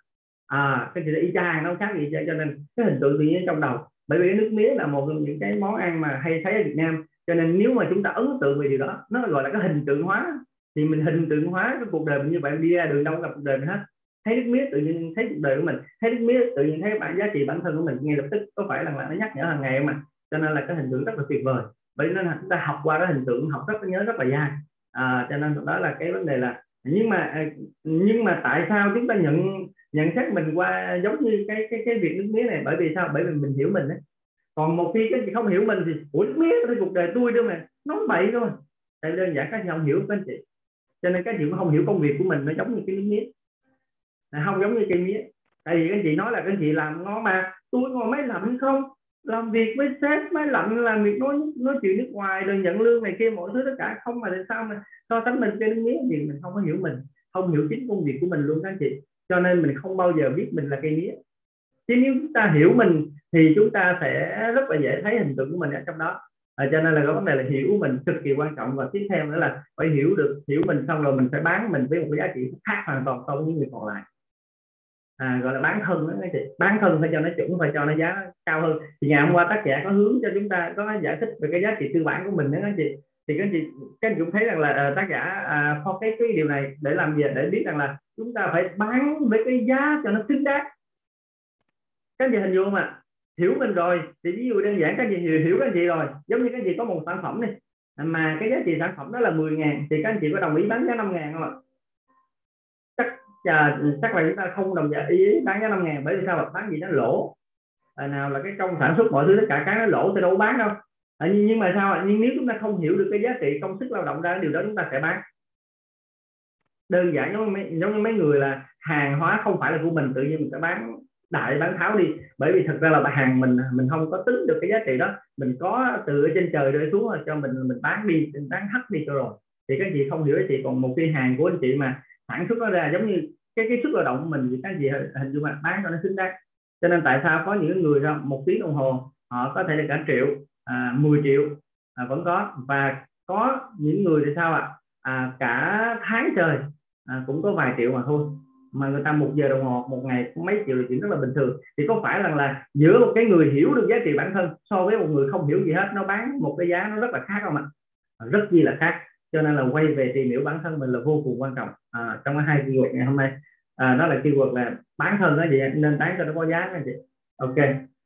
À cái gì là y chang nó khác gì cho nên cái hình tượng tự nhiên trong đầu. Bởi vì cái nước mía là một trong những cái món ăn mà hay thấy ở Việt Nam. Cho nên nếu mà chúng ta ấn tượng về điều đó nó gọi là cái hình tượng hóa. Thì mình hình tượng hóa cái cuộc đời mình như vậy đi ra đường đâu gặp cuộc đời mình hết. Thấy nước mía tự nhiên thấy cuộc đời của mình. Thấy nước mía tự nhiên thấy bản giá trị bản thân của mình. Ngay lập tức có phải là, nó nhắc nhở hàng ngày không ạ? Cho nên là cái hình tượng rất là tuyệt vời. Bởi nên là chúng ta học qua cái hình tượng học rất nhớ rất là dài à, cho nên đó là cái vấn đề là nhưng mà à, nhưng mà tại sao chúng ta nhận nhận xét mình qua giống như cái cái cái việc nước mía này? Bởi vì sao? Bởi vì mình hiểu mình đấy còn một khi cái chị không hiểu mình thì ủa nước mía thì cuộc đời tôi đâu mà nó bậy thôi tại đơn giản các chị không hiểu các anh chị. Cho nên các chị cũng không hiểu công việc của mình nó giống như cái nước mía. À, không giống như cây mía. Tại vì các anh chị nói là các anh chị làm ngon mà tôi ngồi máy lạnh không? Làm việc với sếp máy lạnh làm việc nói nói chuyện nước ngoài rồi nhận lương này kia mọi thứ tất cả. Không mà tại sao mà so sánh mình cây mía gì mình không có hiểu mình không hiểu chính công việc của mình luôn các anh chị. Cho nên mình không bao giờ biết mình là cây mía. Chứ nếu chúng ta hiểu mình thì chúng ta sẽ rất là dễ thấy hình tượng của mình ở trong đó. À, cho nên là cái vấn đề là hiểu mình cực kỳ quan trọng. Và tiếp theo nữa là phải hiểu được hiểu mình xong rồi mình phải bán mình với một cái giá trị khác hoàn toàn so với những người còn lại à, gọi là bán thân đó các chị. Bán thân phải cho nó chuẩn phải cho nó giá cao hơn. Thì ngày hôm qua tác giả có hướng cho chúng ta có giải thích về cái giá trị tư bản của mình đó các chị. Thì các chị các anh cũng thấy rằng là uh, tác giả uh, có cái cái điều này để làm gì để biết rằng là chúng ta phải bán với cái giá cho nó xứng đáng. Các anh chị hình dung không ạ? Hiểu mình rồi thì ví dụ đơn giản các anh chị hiểu, hiểu các anh chị rồi. Giống như các anh chị có một sản phẩm này mà cái giá trị sản phẩm đó là 10 ngàn thì các anh chị có đồng ý bán giá 5 ngàn không ạ? Chắc chắc là chúng ta không đồng ý bán giá 5 ngàn bởi vì sao bán gì nó lỗ? À, nào là cái công sản xuất mọi thứ tất cả cái nó lỗ thì đâu bán đâu. À, nhưng, nhưng mà sao nhưng nếu chúng ta không hiểu được cái giá trị công sức lao động ra điều đó chúng ta sẽ bán. Đơn giản giống như mấy, giống như mấy người là hàng hóa không phải là của mình tự nhiên mình sẽ bán đại bán tháo đi. Bởi vì thật ra là hàng mình mình không có tính được cái giá trị đó. Mình có từ ở trên trời rơi xuống cho mình mình bán đi mình bán hắt đi cho rồi. Thì các chị không hiểu giá còn một cái hàng của anh chị mà sản xuất nó ra giống như cái cái sức lao động của mình thì các gì hình dung là bán cho nó xứng đáng. Cho nên tại sao có những người ra một tiếng đồng hồ họ có thể là cả triệu à, 10 triệu à, vẫn có. Và có những người thì sao ạ? À, cả tháng trời à, cũng có vài triệu mà thôi. Mà người ta một giờ đồng hồ một ngày mấy triệu là chuyện rất là bình thường. Thì có phải rằng là giữa một cái người hiểu được giá trị bản thân so với một người không hiểu gì hết nó bán một cái giá nó rất là khác không ạ? Rất chi là khác cho nên là quay về tìm hiểu bản thân mình là vô cùng quan trọng à, trong cái hai keyword ngày hôm nay. À, đó là keyword là bán thân đó gì nên bán cho nó có giá anh chị. Ok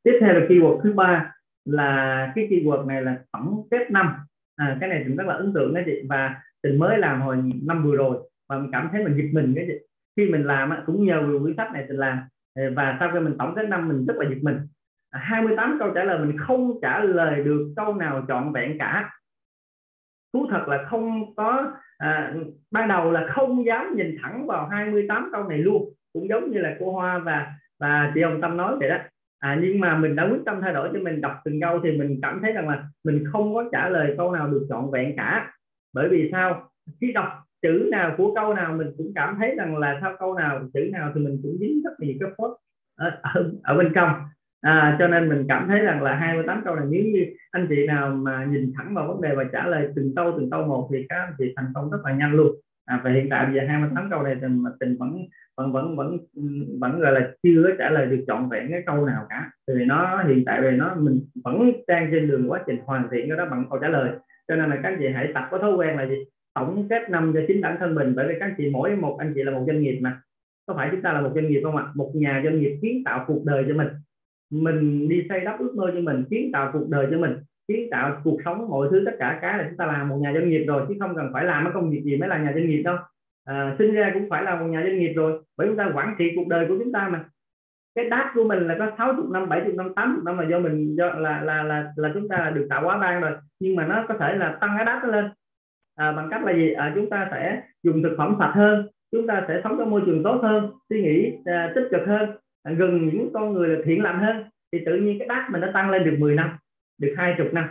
tiếp theo là keyword thứ ba là cái keyword này là tổng kết năm. À, cái này cũng rất là ấn tượng đó chị và tình mới làm hồi năm vừa rồi và mình cảm thấy mình giật mình cái chị. Khi mình làm cũng nhờ vào quyển sách này mình làm à, và sau khi mình tổng kết năm mình rất là giật mình. À, 28 câu trả lời mình không trả lời được câu nào trọn vẹn cả thú thật là không có à, ban đầu là không dám nhìn thẳng vào 28 câu này luôn. Cũng giống như là cô Hoa và và chị Hồng Tâm nói vậy đó. À, nhưng mà mình đã quyết tâm thay đổi cho mình đọc từng câu thì mình cảm thấy rằng là mình không có trả lời câu nào được trọn vẹn cả. Bởi vì sao? Khi đọc chữ nào của câu nào mình cũng cảm thấy rằng là sau câu nào chữ nào thì mình cũng dính rất nhiều cái phốt ở, ở, ở bên trong à, cho nên mình cảm thấy rằng là 28 câu này nếu như anh chị nào mà nhìn thẳng vào vấn đề và trả lời từng câu từng câu một thì các anh chị thành công rất là nhanh luôn. À, và hiện tại bây giờ 28 câu này tình tình vẫn vẫn vẫn vẫn vẫn gọi là chưa trả lời được trọn vẹn cái câu nào cả. Thì nó hiện tại về nó mình vẫn đang trên đường quá trình hoàn thiện cái đó bằng câu trả lời. Cho nên là các anh chị hãy tập có thói quen là gì? Tổng kết năm cho chính bản thân mình bởi vì các anh chị mỗi một anh chị là một doanh nghiệp mà. Có phải chúng ta là một doanh nghiệp không ạ? Một nhà doanh nghiệp kiến tạo cuộc đời cho mình mình đi xây đắp ước mơ cho mình kiến tạo cuộc đời cho mình kiến tạo cuộc sống mọi thứ tất cả cái là chúng ta làm một nhà doanh nghiệp rồi chứ không cần phải làm cái công việc gì mới là nhà doanh nghiệp đâu. À, sinh ra cũng phải là một nhà doanh nghiệp rồi bởi chúng ta quản trị cuộc đời của chúng ta mà. Cái đát của mình là có 60 năm 70 năm 80 năm là do mình do là là là là chúng ta được tạo hóa ban rồi nhưng mà nó có thể là tăng cái đát lên. À, bằng cách là gì? À, chúng ta sẽ dùng thực phẩm sạch hơn chúng ta sẽ sống trong môi trường tốt hơn suy nghĩ à, tích cực hơn gần những con người là thiện lành hơn thì tự nhiên cái đát mình nó tăng lên được 10 năm được hai chục năm.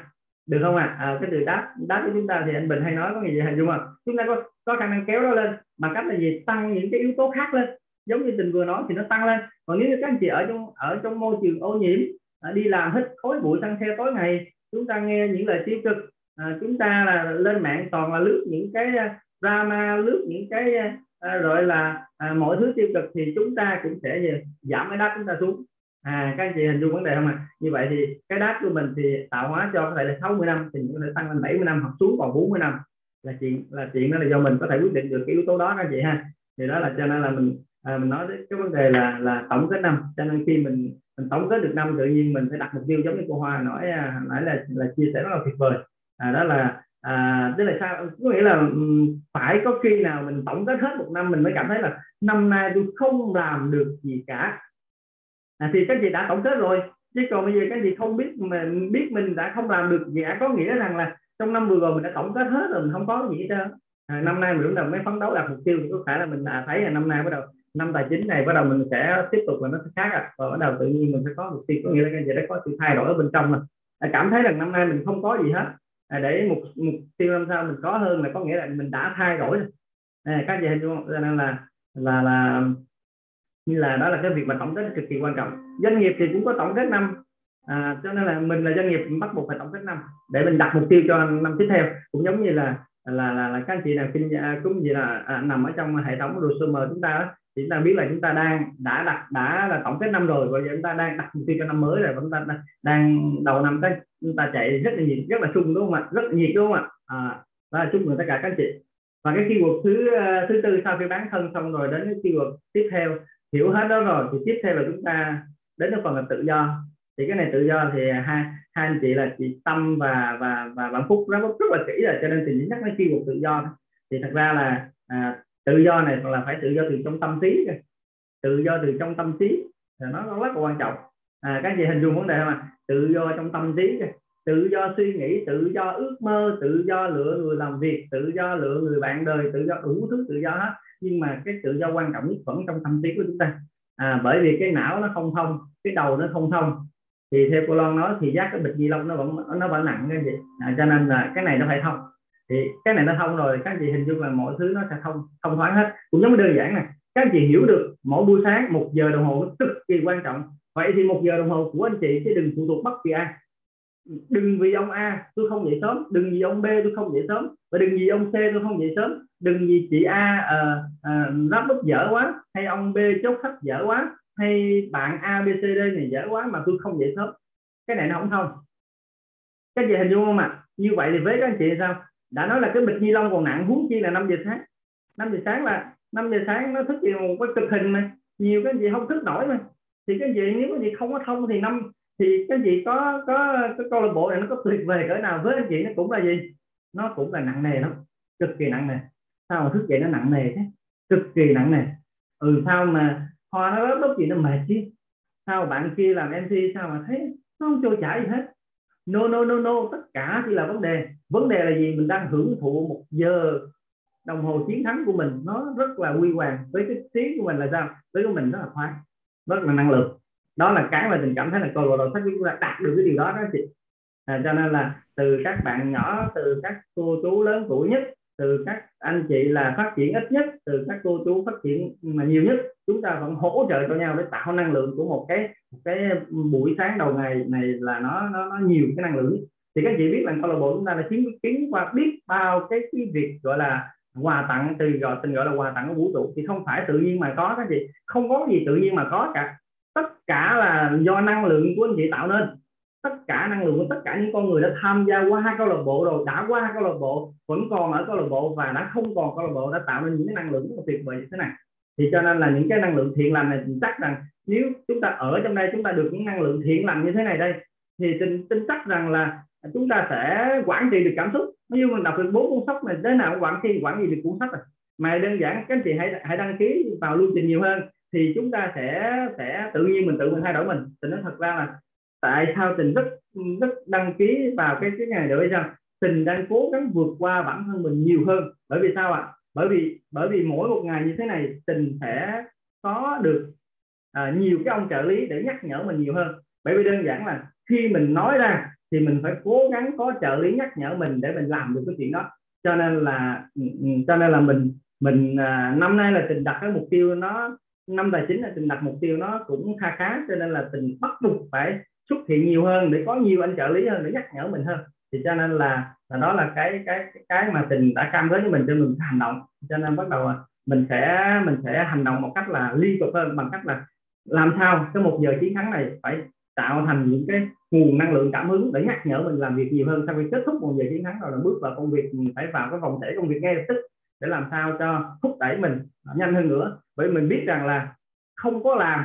Được không ạ? À? à, cái từ đát đát của chúng ta thì anh Bình hay nói có nghĩa gì hình dung không? Chúng ta có có khả năng kéo nó lên bằng cách là gì? Tăng những cái yếu tố khác lên. Giống như tình vừa nói thì nó tăng lên. Còn nếu như các anh chị ở trong ở trong môi trường ô nhiễm à, đi làm hít khói bụi tăng theo tối ngày chúng ta nghe những lời tiêu cực à, chúng ta là lên mạng toàn là lướt những cái à, drama lướt những cái à, à, là à, mọi thứ tiêu cực thì chúng ta cũng sẽ gì? giảm cái đáp chúng ta xuống à các anh chị hình dung vấn đề không ạ à? như vậy thì cái đáp của mình thì tạo hóa cho có thể là 60 năm thì có thể tăng lên 70 năm hoặc xuống còn 40 năm là chuyện là chuyện đó là do mình có thể quyết định được cái yếu tố đó các anh chị ha thì đó là cho nên là mình à, mình nói đến cái vấn đề là là tổng kết năm cho nên khi mình mình tổng kết được năm tự nhiên mình phải đặt mục tiêu giống như cô Hoa nói à, nãy là là chia sẻ rất là tuyệt vời à, đó là à, tức là sao? Có nghĩa là phải có khi nào mình tổng kết hết một năm mình mới cảm thấy là năm nay tôi không làm được gì cả. À, thì các chị đã tổng kết rồi? Chứ còn bây giờ các chị không biết mà biết mình đã không làm được gì cả có nghĩa rằng là trong năm vừa rồi mình đã tổng kết hết rồi mình không có gì hết trơn. À, năm nay mình bắt đầu mới phấn đấu đạt mục tiêu thì có phải là mình đã thấy là năm nay bắt đầu năm tài chính này bắt đầu mình sẽ tiếp tục là nó sẽ khác à. và bắt đầu tự nhiên mình sẽ có mục tiêu có nghĩa là cái gì đó có sự thay đổi ở bên trong rồi à, cảm thấy rằng năm nay mình không có gì hết à, để mục mục tiêu năm sau mình có hơn là có nghĩa là mình đã thay đổi à, các gì hình cho nên là là là như là đó là cái việc mà tổng kết cực kỳ quan trọng. Doanh nghiệp thì cũng có tổng kết năm. À, cho nên là mình là doanh nghiệp bắt buộc phải tổng kết năm để mình đặt mục tiêu cho năm tiếp theo. Cũng giống như là là là, là các anh chị nào kinh à, cũng gì là à, nằm ở trong hệ thống resume chúng ta đó, thì chúng ta biết là chúng ta đang đã đặt đã là tổng kết năm rồi và giờ chúng ta đang đặt mục tiêu cho năm mới rồi chúng ta đang đầu năm tới chúng ta chạy rất là nhiệt rất là sung đúng không ạ? Rất là nhiệt đúng không ạ? À, đó là chúc mừng tất cả các anh chị. Và cái keyword thứ thứ tư sau khi bán thân xong rồi đến cái keyword tiếp theo hiểu hết đó rồi thì tiếp theo là chúng ta đến cái phần là tự do. Thì cái này tự do thì hai hai anh chị là chị tâm và và và bạn phúc rất rất là kỹ rồi cho nên thì nhắc đến keyword tự do. Thì thật ra là à, tự do này là phải tự do từ trong tâm trí tự do từ trong tâm trí là nó rất là quan trọng. À, các chị hình dung vấn đề không ạ? Tự do trong tâm trí tự do suy nghĩ tự do ước mơ tự do lựa người làm việc tự do lựa người bạn đời tự do đủ thứ tự do hết. Nhưng mà cái tự do quan trọng nhất vẫn trong tâm trí của chúng ta. À, bởi vì cái não nó không thông cái đầu nó không thông. Thì theo cô Loan nói thì giác cái bịch di lông nó vẫn nó vẫn nặng nên vậy à, cho nên là cái này nó phải thông thì cái này nó thông rồi các chị hình dung là mọi thứ nó sẽ thông thông thoáng hết. Cũng giống như đơn giản này các chị hiểu được mỗi buổi sáng một giờ đồng hồ cực kỳ quan trọng. Vậy thì một giờ đồng hồ của anh chị sẽ đừng phụ thuộc bất kỳ ai. Đừng vì ông A tôi không dậy sớm. Đừng vì ông B tôi không dậy sớm. Và đừng vì ông C tôi không dậy sớm. Đừng vì chị A uh, uh, lắp bút dở quá hay ông B chốt khách dở quá hay bạn A B C D này dở quá mà tôi không dậy sớm. Cái này nó không thông. Các chị hình dung không ạ? À? như vậy thì với các anh chị sao? Đã nói là cái bịch ni lông còn nặng, huống chi là 5 giờ sáng. 5 giờ sáng là 5 giờ sáng nó thức gì một cái cực hình mà. Nhiều cái gì không thức nổi mà. Thì cái gì nếu cái gì không có thông thì năm, thì cái gì có có cái câu lạc bộ này nó có tuyệt vời cỡ nào với anh chị nó cũng là gì? Nó cũng là nặng nề lắm, cực kỳ nặng nề. Sao mà thức dậy nó nặng nề thế? Cực kỳ nặng nề. Ừ sao mà hoa nó lớp gì nó mệt chứ? Sao bạn kia làm mc sao mà thấy nó không trôi chảy gì hết? No no no no. Tất cả chỉ là vấn đề. Vấn đề là gì? Mình đang hưởng thụ một giờ đồng hồ chiến thắng của mình. Nó rất là huy hoàng. Với cái tiếng của mình là sao? Với của mình rất là khoái. Rất là năng lượng. Đó là cái mà mình cảm thấy là câu lạc bộ sách chúng ta đạt được cái điều đó đó chị. À, cho nên là từ các bạn nhỏ từ các cô chú lớn tuổi nhất từ các anh chị là phát triển ít nhất từ các cô chú phát triển mà nhiều nhất chúng ta vẫn hỗ trợ cho nhau để tạo năng lượng của một cái một cái buổi sáng đầu ngày này là nó nó, nó nhiều cái năng lượng. Thì các chị biết là câu lạc bộ chúng ta là chứng kiến qua biết bao cái, cái việc gọi là quà tặng từ gọi tình gọi là quà tặng của vũ trụ. Thì không phải tự nhiên mà có các chị. Không có gì tự nhiên mà có cả. Tất cả là do năng lượng của anh chị tạo nên tất cả năng lượng của tất cả những con người đã tham gia qua hai câu lạc bộ rồi, đã qua hai câu lạc bộ, vẫn còn ở câu lạc bộ và đã không còn câu lạc bộ đã tạo nên những cái năng lượng rất là tuyệt vời như thế này. Thì cho nên là những cái năng lượng thiện lành này mình chắc rằng nếu chúng ta ở trong đây, chúng ta được những năng lượng thiện lành như thế này đây, thì tin tin chắc rằng là chúng ta sẽ quản trị được cảm xúc. Nếu như mình đọc được bốn cuốn sách này thế nào quản trị quản trị được cuốn sách này mà đơn giản, các anh chị hãy hãy đăng ký vào lưu trình nhiều hơn, thì chúng ta sẽ sẽ tự nhiên mình tự mình thay đổi mình. Tình nó thật ra là tại sao tình rất rất đăng ký vào cái cái ngày để bây giờ tình đang cố gắng vượt qua bản thân mình nhiều hơn. Bởi vì sao ạ? Bởi vì bởi vì mỗi một ngày như thế này tình sẽ có được à, nhiều cái ông trợ lý để nhắc nhở mình nhiều hơn. Bởi vì đơn giản là khi mình nói ra thì mình phải cố gắng có trợ lý nhắc nhở mình để mình làm được cái chuyện đó. Cho nên là ừ, ừ, cho nên là mình mình à, năm nay là tình đặt cái mục tiêu nó năm tài chính là tình đặt mục tiêu nó cũng kha khá cho nên là tình bắt buộc phải xuất hiện nhiều hơn, để có nhiều anh trợ lý hơn, để nhắc nhở mình hơn. Thì cho nên là là đó là cái cái cái mà tình đã cam kết với mình cho mình hành động. Cho nên bắt đầu à, mình sẽ mình sẽ hành động một cách là liên tục hơn, bằng cách là làm sao cái một giờ chiến thắng này phải tạo thành những cái nguồn năng lượng cảm hứng để nhắc nhở mình làm việc nhiều hơn. Sau khi kết thúc một giờ chiến thắng rồi là bước vào công việc, mình phải vào cái vòng thể công việc ngay lập tức để làm sao cho thúc đẩy mình nhanh hơn nữa. Bởi mình biết rằng là không có làm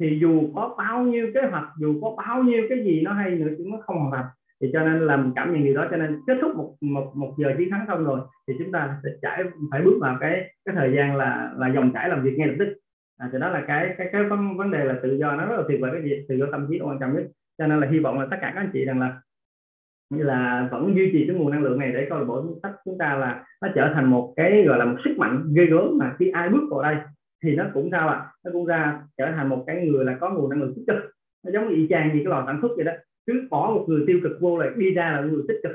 thì dù có bao nhiêu kế hoạch dù có bao nhiêu cái gì nó hay nữa chúng nó không hoàn thành. Thì cho nên làm cảm nhận điều đó cho nên kết thúc một một một giờ chiến thắng xong rồi thì chúng ta sẽ trải phải bước vào cái cái thời gian là là dòng chảy làm việc ngay lập tức. À, thì đó là cái cái cái vấn, vấn đề là tự do nó rất là tuyệt vời cái gì tự do tâm trí quan trọng nhất. Cho nên là hy vọng là tất cả các anh chị rằng là như là vẫn duy trì cái nguồn năng lượng này để câu lạc bộ sách chúng ta là nó trở thành một cái gọi là một sức mạnh ghê gớm mà khi ai bước vào đây thì nó cũng sao ạ? À? nó cũng ra trở thành một cái người là có nguồn năng lượng tích cực. Nó giống như y chang như cái lò sản xuất vậy đó. Cứ bỏ một người tiêu cực vô lại đi ra là người tích cực.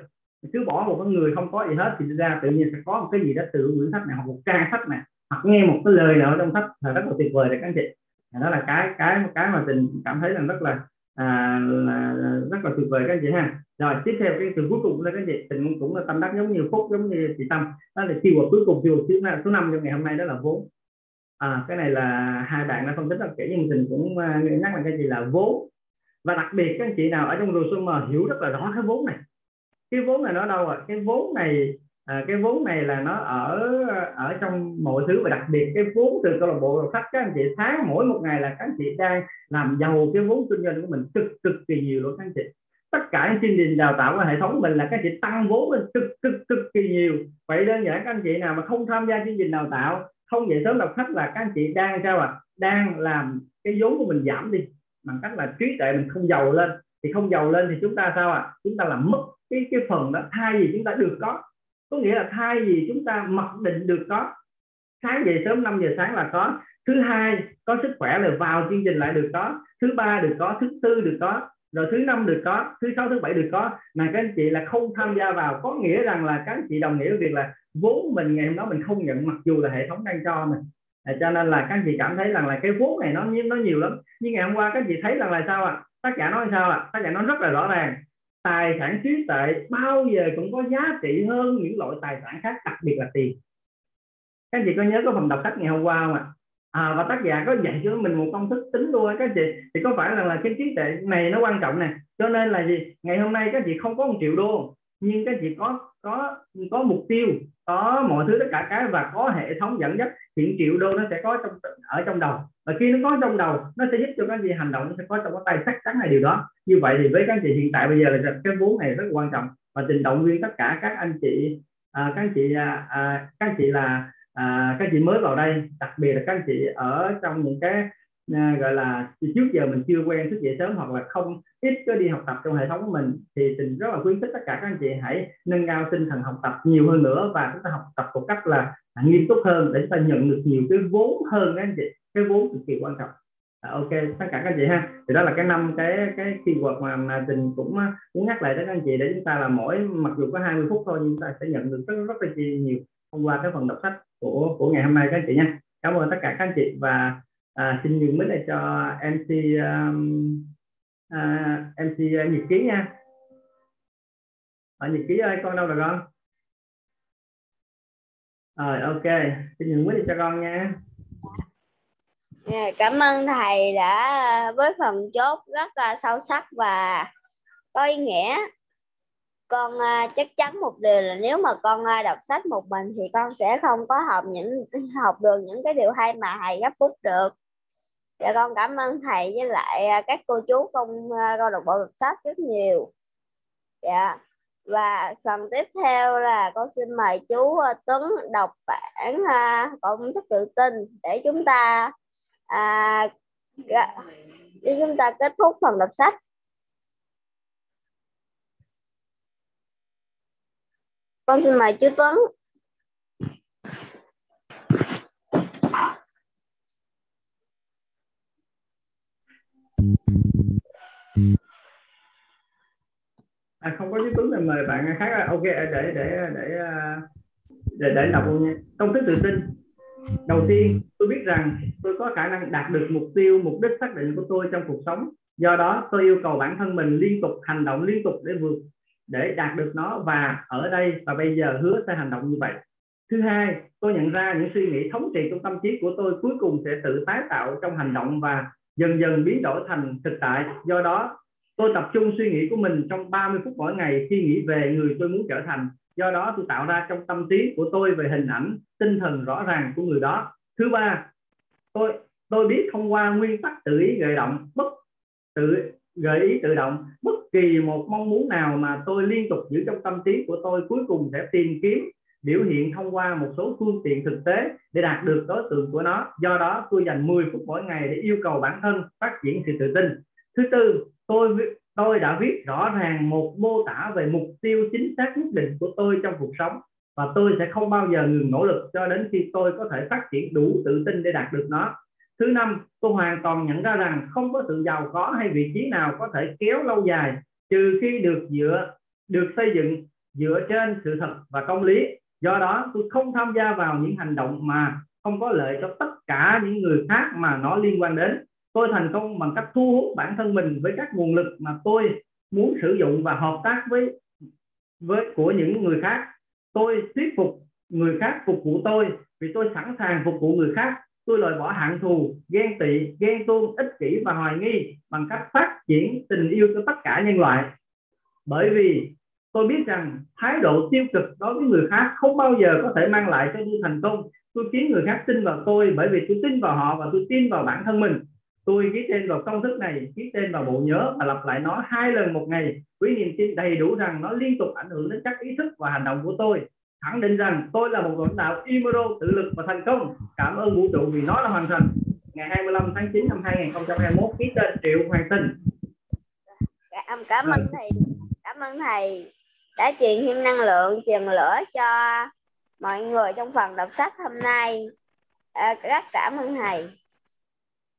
Cứ bỏ một cái người không có gì hết thì ra tự nhiên sẽ có một cái gì đó từ quyển sách này hoặc một trang sách này hoặc nghe một cái lời nào trong sách là rất là tuyệt vời đấy các anh chị. Đó là cái cái cái mà tình cảm thấy là rất là à, là, là rất là tuyệt vời các anh chị ha. Rồi tiếp theo cái từ cuối cùng là các anh chị. Tình cũng là tâm đắc giống như phúc giống như chị tâm. Đó là chiều cuối cùng chiều thứ số năm trong ngày hôm nay đó là vốn à, cái này là hai bạn đã phân tích rất kỹ nhưng mình cũng uh, nhắc là cái gì là vốn. Và đặc biệt các anh chị nào ở trong mà hiểu rất là rõ cái vốn này. Cái vốn này nó đâu rồi cái vốn này à, cái vốn này là nó ở ở trong mọi thứ. Và đặc biệt cái vốn từ câu lạc bộ đọc sách các anh chị tháng mỗi một ngày là các anh chị đang làm giàu cái vốn kinh doanh của mình cực cực kỳ nhiều luôn các anh chị. Tất cả những chương trình đào tạo của hệ thống mình là các anh chị tăng vốn lên cực cực cực kỳ nhiều. Vậy đơn giản các anh chị nào mà không tham gia chương trình đào tạo không dậy sớm đọc sách là các anh chị đang sao à đang làm cái vốn của mình giảm đi, bằng cách là trí tuệ mình không giàu lên. Thì không giàu lên thì chúng ta sao ạ? À? chúng ta làm mất cái cái phần đó, thay vì chúng ta được có. Có nghĩa là thay vì chúng ta mặc định được có. Sáng dậy sớm 5 giờ sáng là có. Thứ hai, có sức khỏe là vào chương trình lại được có. Thứ ba được có, thứ tư được có rồi thứ năm được có thứ sáu thứ bảy được có. Mà các anh chị là không tham gia vào có nghĩa rằng là các anh chị đồng nghĩa với việc là vốn mình ngày hôm đó mình không nhận mặc dù là hệ thống đang cho mình. À, cho nên là các anh chị cảm thấy rằng là cái vốn này nó nó nhiều lắm. Nhưng ngày hôm qua các anh chị thấy rằng là sao ạ? À? tác giả nói sao ạ? À? tác giả nói rất là rõ ràng. Tài sản trí tệ bao giờ cũng có giá trị hơn những loại tài sản khác đặc biệt là tiền. Các anh chị có nhớ có phần đọc sách ngày hôm qua không ạ? à, Ờ, và tác giả có dạy cho mình một công thức tính luôn các chị thì có phải là, là cái trí tuệ này nó quan trọng nè? Cho nên là gì? Ngày hôm nay các chị không có một triệu đô nhưng các chị có có có mục tiêu có mọi thứ tất cả cái và có hệ thống dẫn dắt hiện triệu đô nó sẽ có trong ở trong đầu. Và khi nó có trong đầu nó sẽ giúp cho các chị hành động nó sẽ có trong cái tay chắc chắn là điều đó. Như vậy thì với các chị hiện tại bây giờ là cái vốn này rất quan trọng. Và tình động viên tất cả các anh chị à, các anh chị à, à các anh chị là à, các chị mới vào đây đặc biệt là các anh chị ở trong những cái à, gọi là trước giờ mình chưa quen thức dậy sớm hoặc là không ít có đi học tập trong hệ thống của mình thì tình rất là khuyến khích tất cả các anh chị hãy nâng cao tinh thần học tập nhiều hơn nữa và chúng ta học tập một cách là nghiêm túc hơn để chúng ta nhận được nhiều cái vốn hơn các anh chị cái vốn cực kỳ quan trọng. À, ok tất cả các anh chị ha. Thì đó là cái năm cái cái keyword mà, mà tình cũng à, muốn nhắc lại tới các anh chị để chúng ta là mỗi mặc dù có 20 phút thôi nhưng chúng ta sẽ nhận được rất rất là nhiều thông qua cái phần đọc sách của của ngày hôm nay các anh chị nha cảm ơn tất cả các anh chị và à, xin nhường mic lại cho mc um, à, mc uh, nhật ký nha. Ở nhật ký ơi con đâu rồi con? Rồi ok. Xin nhường mic cho con nha. Dạ, cảm ơn thầy đã với phần chốt rất là sâu sắc và có ý nghĩa con uh, chắc chắn một điều là nếu mà con uh, đọc sách một mình thì con sẽ không có học những học được những cái điều hay mà thầy gấp bút được. Dạ con cảm ơn thầy với lại uh, các cô chú công uh, câu lạc bộ đọc sách rất nhiều. Dạ và phần tiếp theo là con xin mời chú uh, Tuấn đọc bản uh, công thức tự tin để chúng ta uh, để chúng ta kết thúc phần đọc sách. Con xin mời chú Tuấn. À, không có chú Tuấn thì mời bạn khác. À, ok để để để để để, đọc luôn nha. Công thức tự tin. Đầu tiên tôi biết rằng tôi có khả năng đạt được mục tiêu mục đích xác định của tôi trong cuộc sống. Do đó tôi yêu cầu bản thân mình liên tục hành động liên tục để vượt để đạt được nó và ở đây, và bây giờ hứa sẽ hành động như vậy. Thứ hai, tôi nhận ra những suy nghĩ thống trị trong tâm trí của tôi cuối cùng sẽ tự tái tạo trong hành động và dần dần biến đổi thành thực tại. Do đó, tôi tập trung suy nghĩ của mình trong 30 phút mỗi ngày khi nghĩ về người tôi muốn trở thành. Do đó, tôi tạo ra trong tâm trí của tôi về hình ảnh, tinh thần rõ ràng của người đó. Thứ ba, tôi tôi biết thông qua nguyên tắc tự ý gợi động, bất tự, gợi ý tự động, bất kỳ một mong muốn nào mà tôi liên tục giữ trong tâm trí của tôi, cuối cùng sẽ tìm kiếm biểu hiện thông qua một số phương tiện thực tế để đạt được đối tượng của nó. Do đó, tôi dành 10 phút mỗi ngày để yêu cầu bản thân phát triển sự tự tin. Thứ tư, tôi tôi đã viết rõ ràng một mô tả về mục tiêu chính xác nhất định của tôi trong cuộc sống và tôi sẽ không bao giờ ngừng nỗ lực cho đến khi tôi có thể phát triển đủ tự tin để đạt được nó thứ năm, tôi hoàn toàn nhận ra rằng không có sự giàu có hay vị trí nào có thể kéo lâu dài, trừ khi được dựa, được xây dựng dựa trên sự thật và công lý. Do đó, tôi không tham gia vào những hành động mà không có lợi cho tất cả những người khác mà nó liên quan đến. Tôi thành công bằng cách thu hút bản thân mình với các nguồn lực mà tôi muốn sử dụng và hợp tác với với của những người khác. Tôi thuyết phục người khác phục vụ tôi vì tôi sẵn sàng phục vụ người khác tôi loại bỏ hạng thù, ghen tị, ghen tuông, ích kỷ và hoài nghi bằng cách phát triển tình yêu cho tất cả nhân loại. Bởi vì tôi biết rằng thái độ tiêu cực đối với người khác không bao giờ có thể mang lại cho tôi thành công. Tôi khiến người khác tin vào tôi bởi vì tôi tin vào họ và tôi tin vào bản thân mình. Tôi ký tên vào công thức này ký tên vào bộ nhớ và lặp lại nó hai lần một ngày. Với niềm tin đầy đủ rằng nó liên tục ảnh hưởng đến các ý thức và hành động của tôi khẳng định rằng tôi là một lãnh đạo Imero tự lực và thành công. Cảm ơn vũ trụ vì nó là hoàn thành. Ngày 25 tháng 9 năm 2021 ký tên Triệu Hoàng Tinh cảm dạ, cảm ơn thầy. Cảm ơn thầy đã truyền thêm năng lượng truyền lửa cho mọi người trong phần đọc sách hôm nay. À, rất cảm ơn thầy.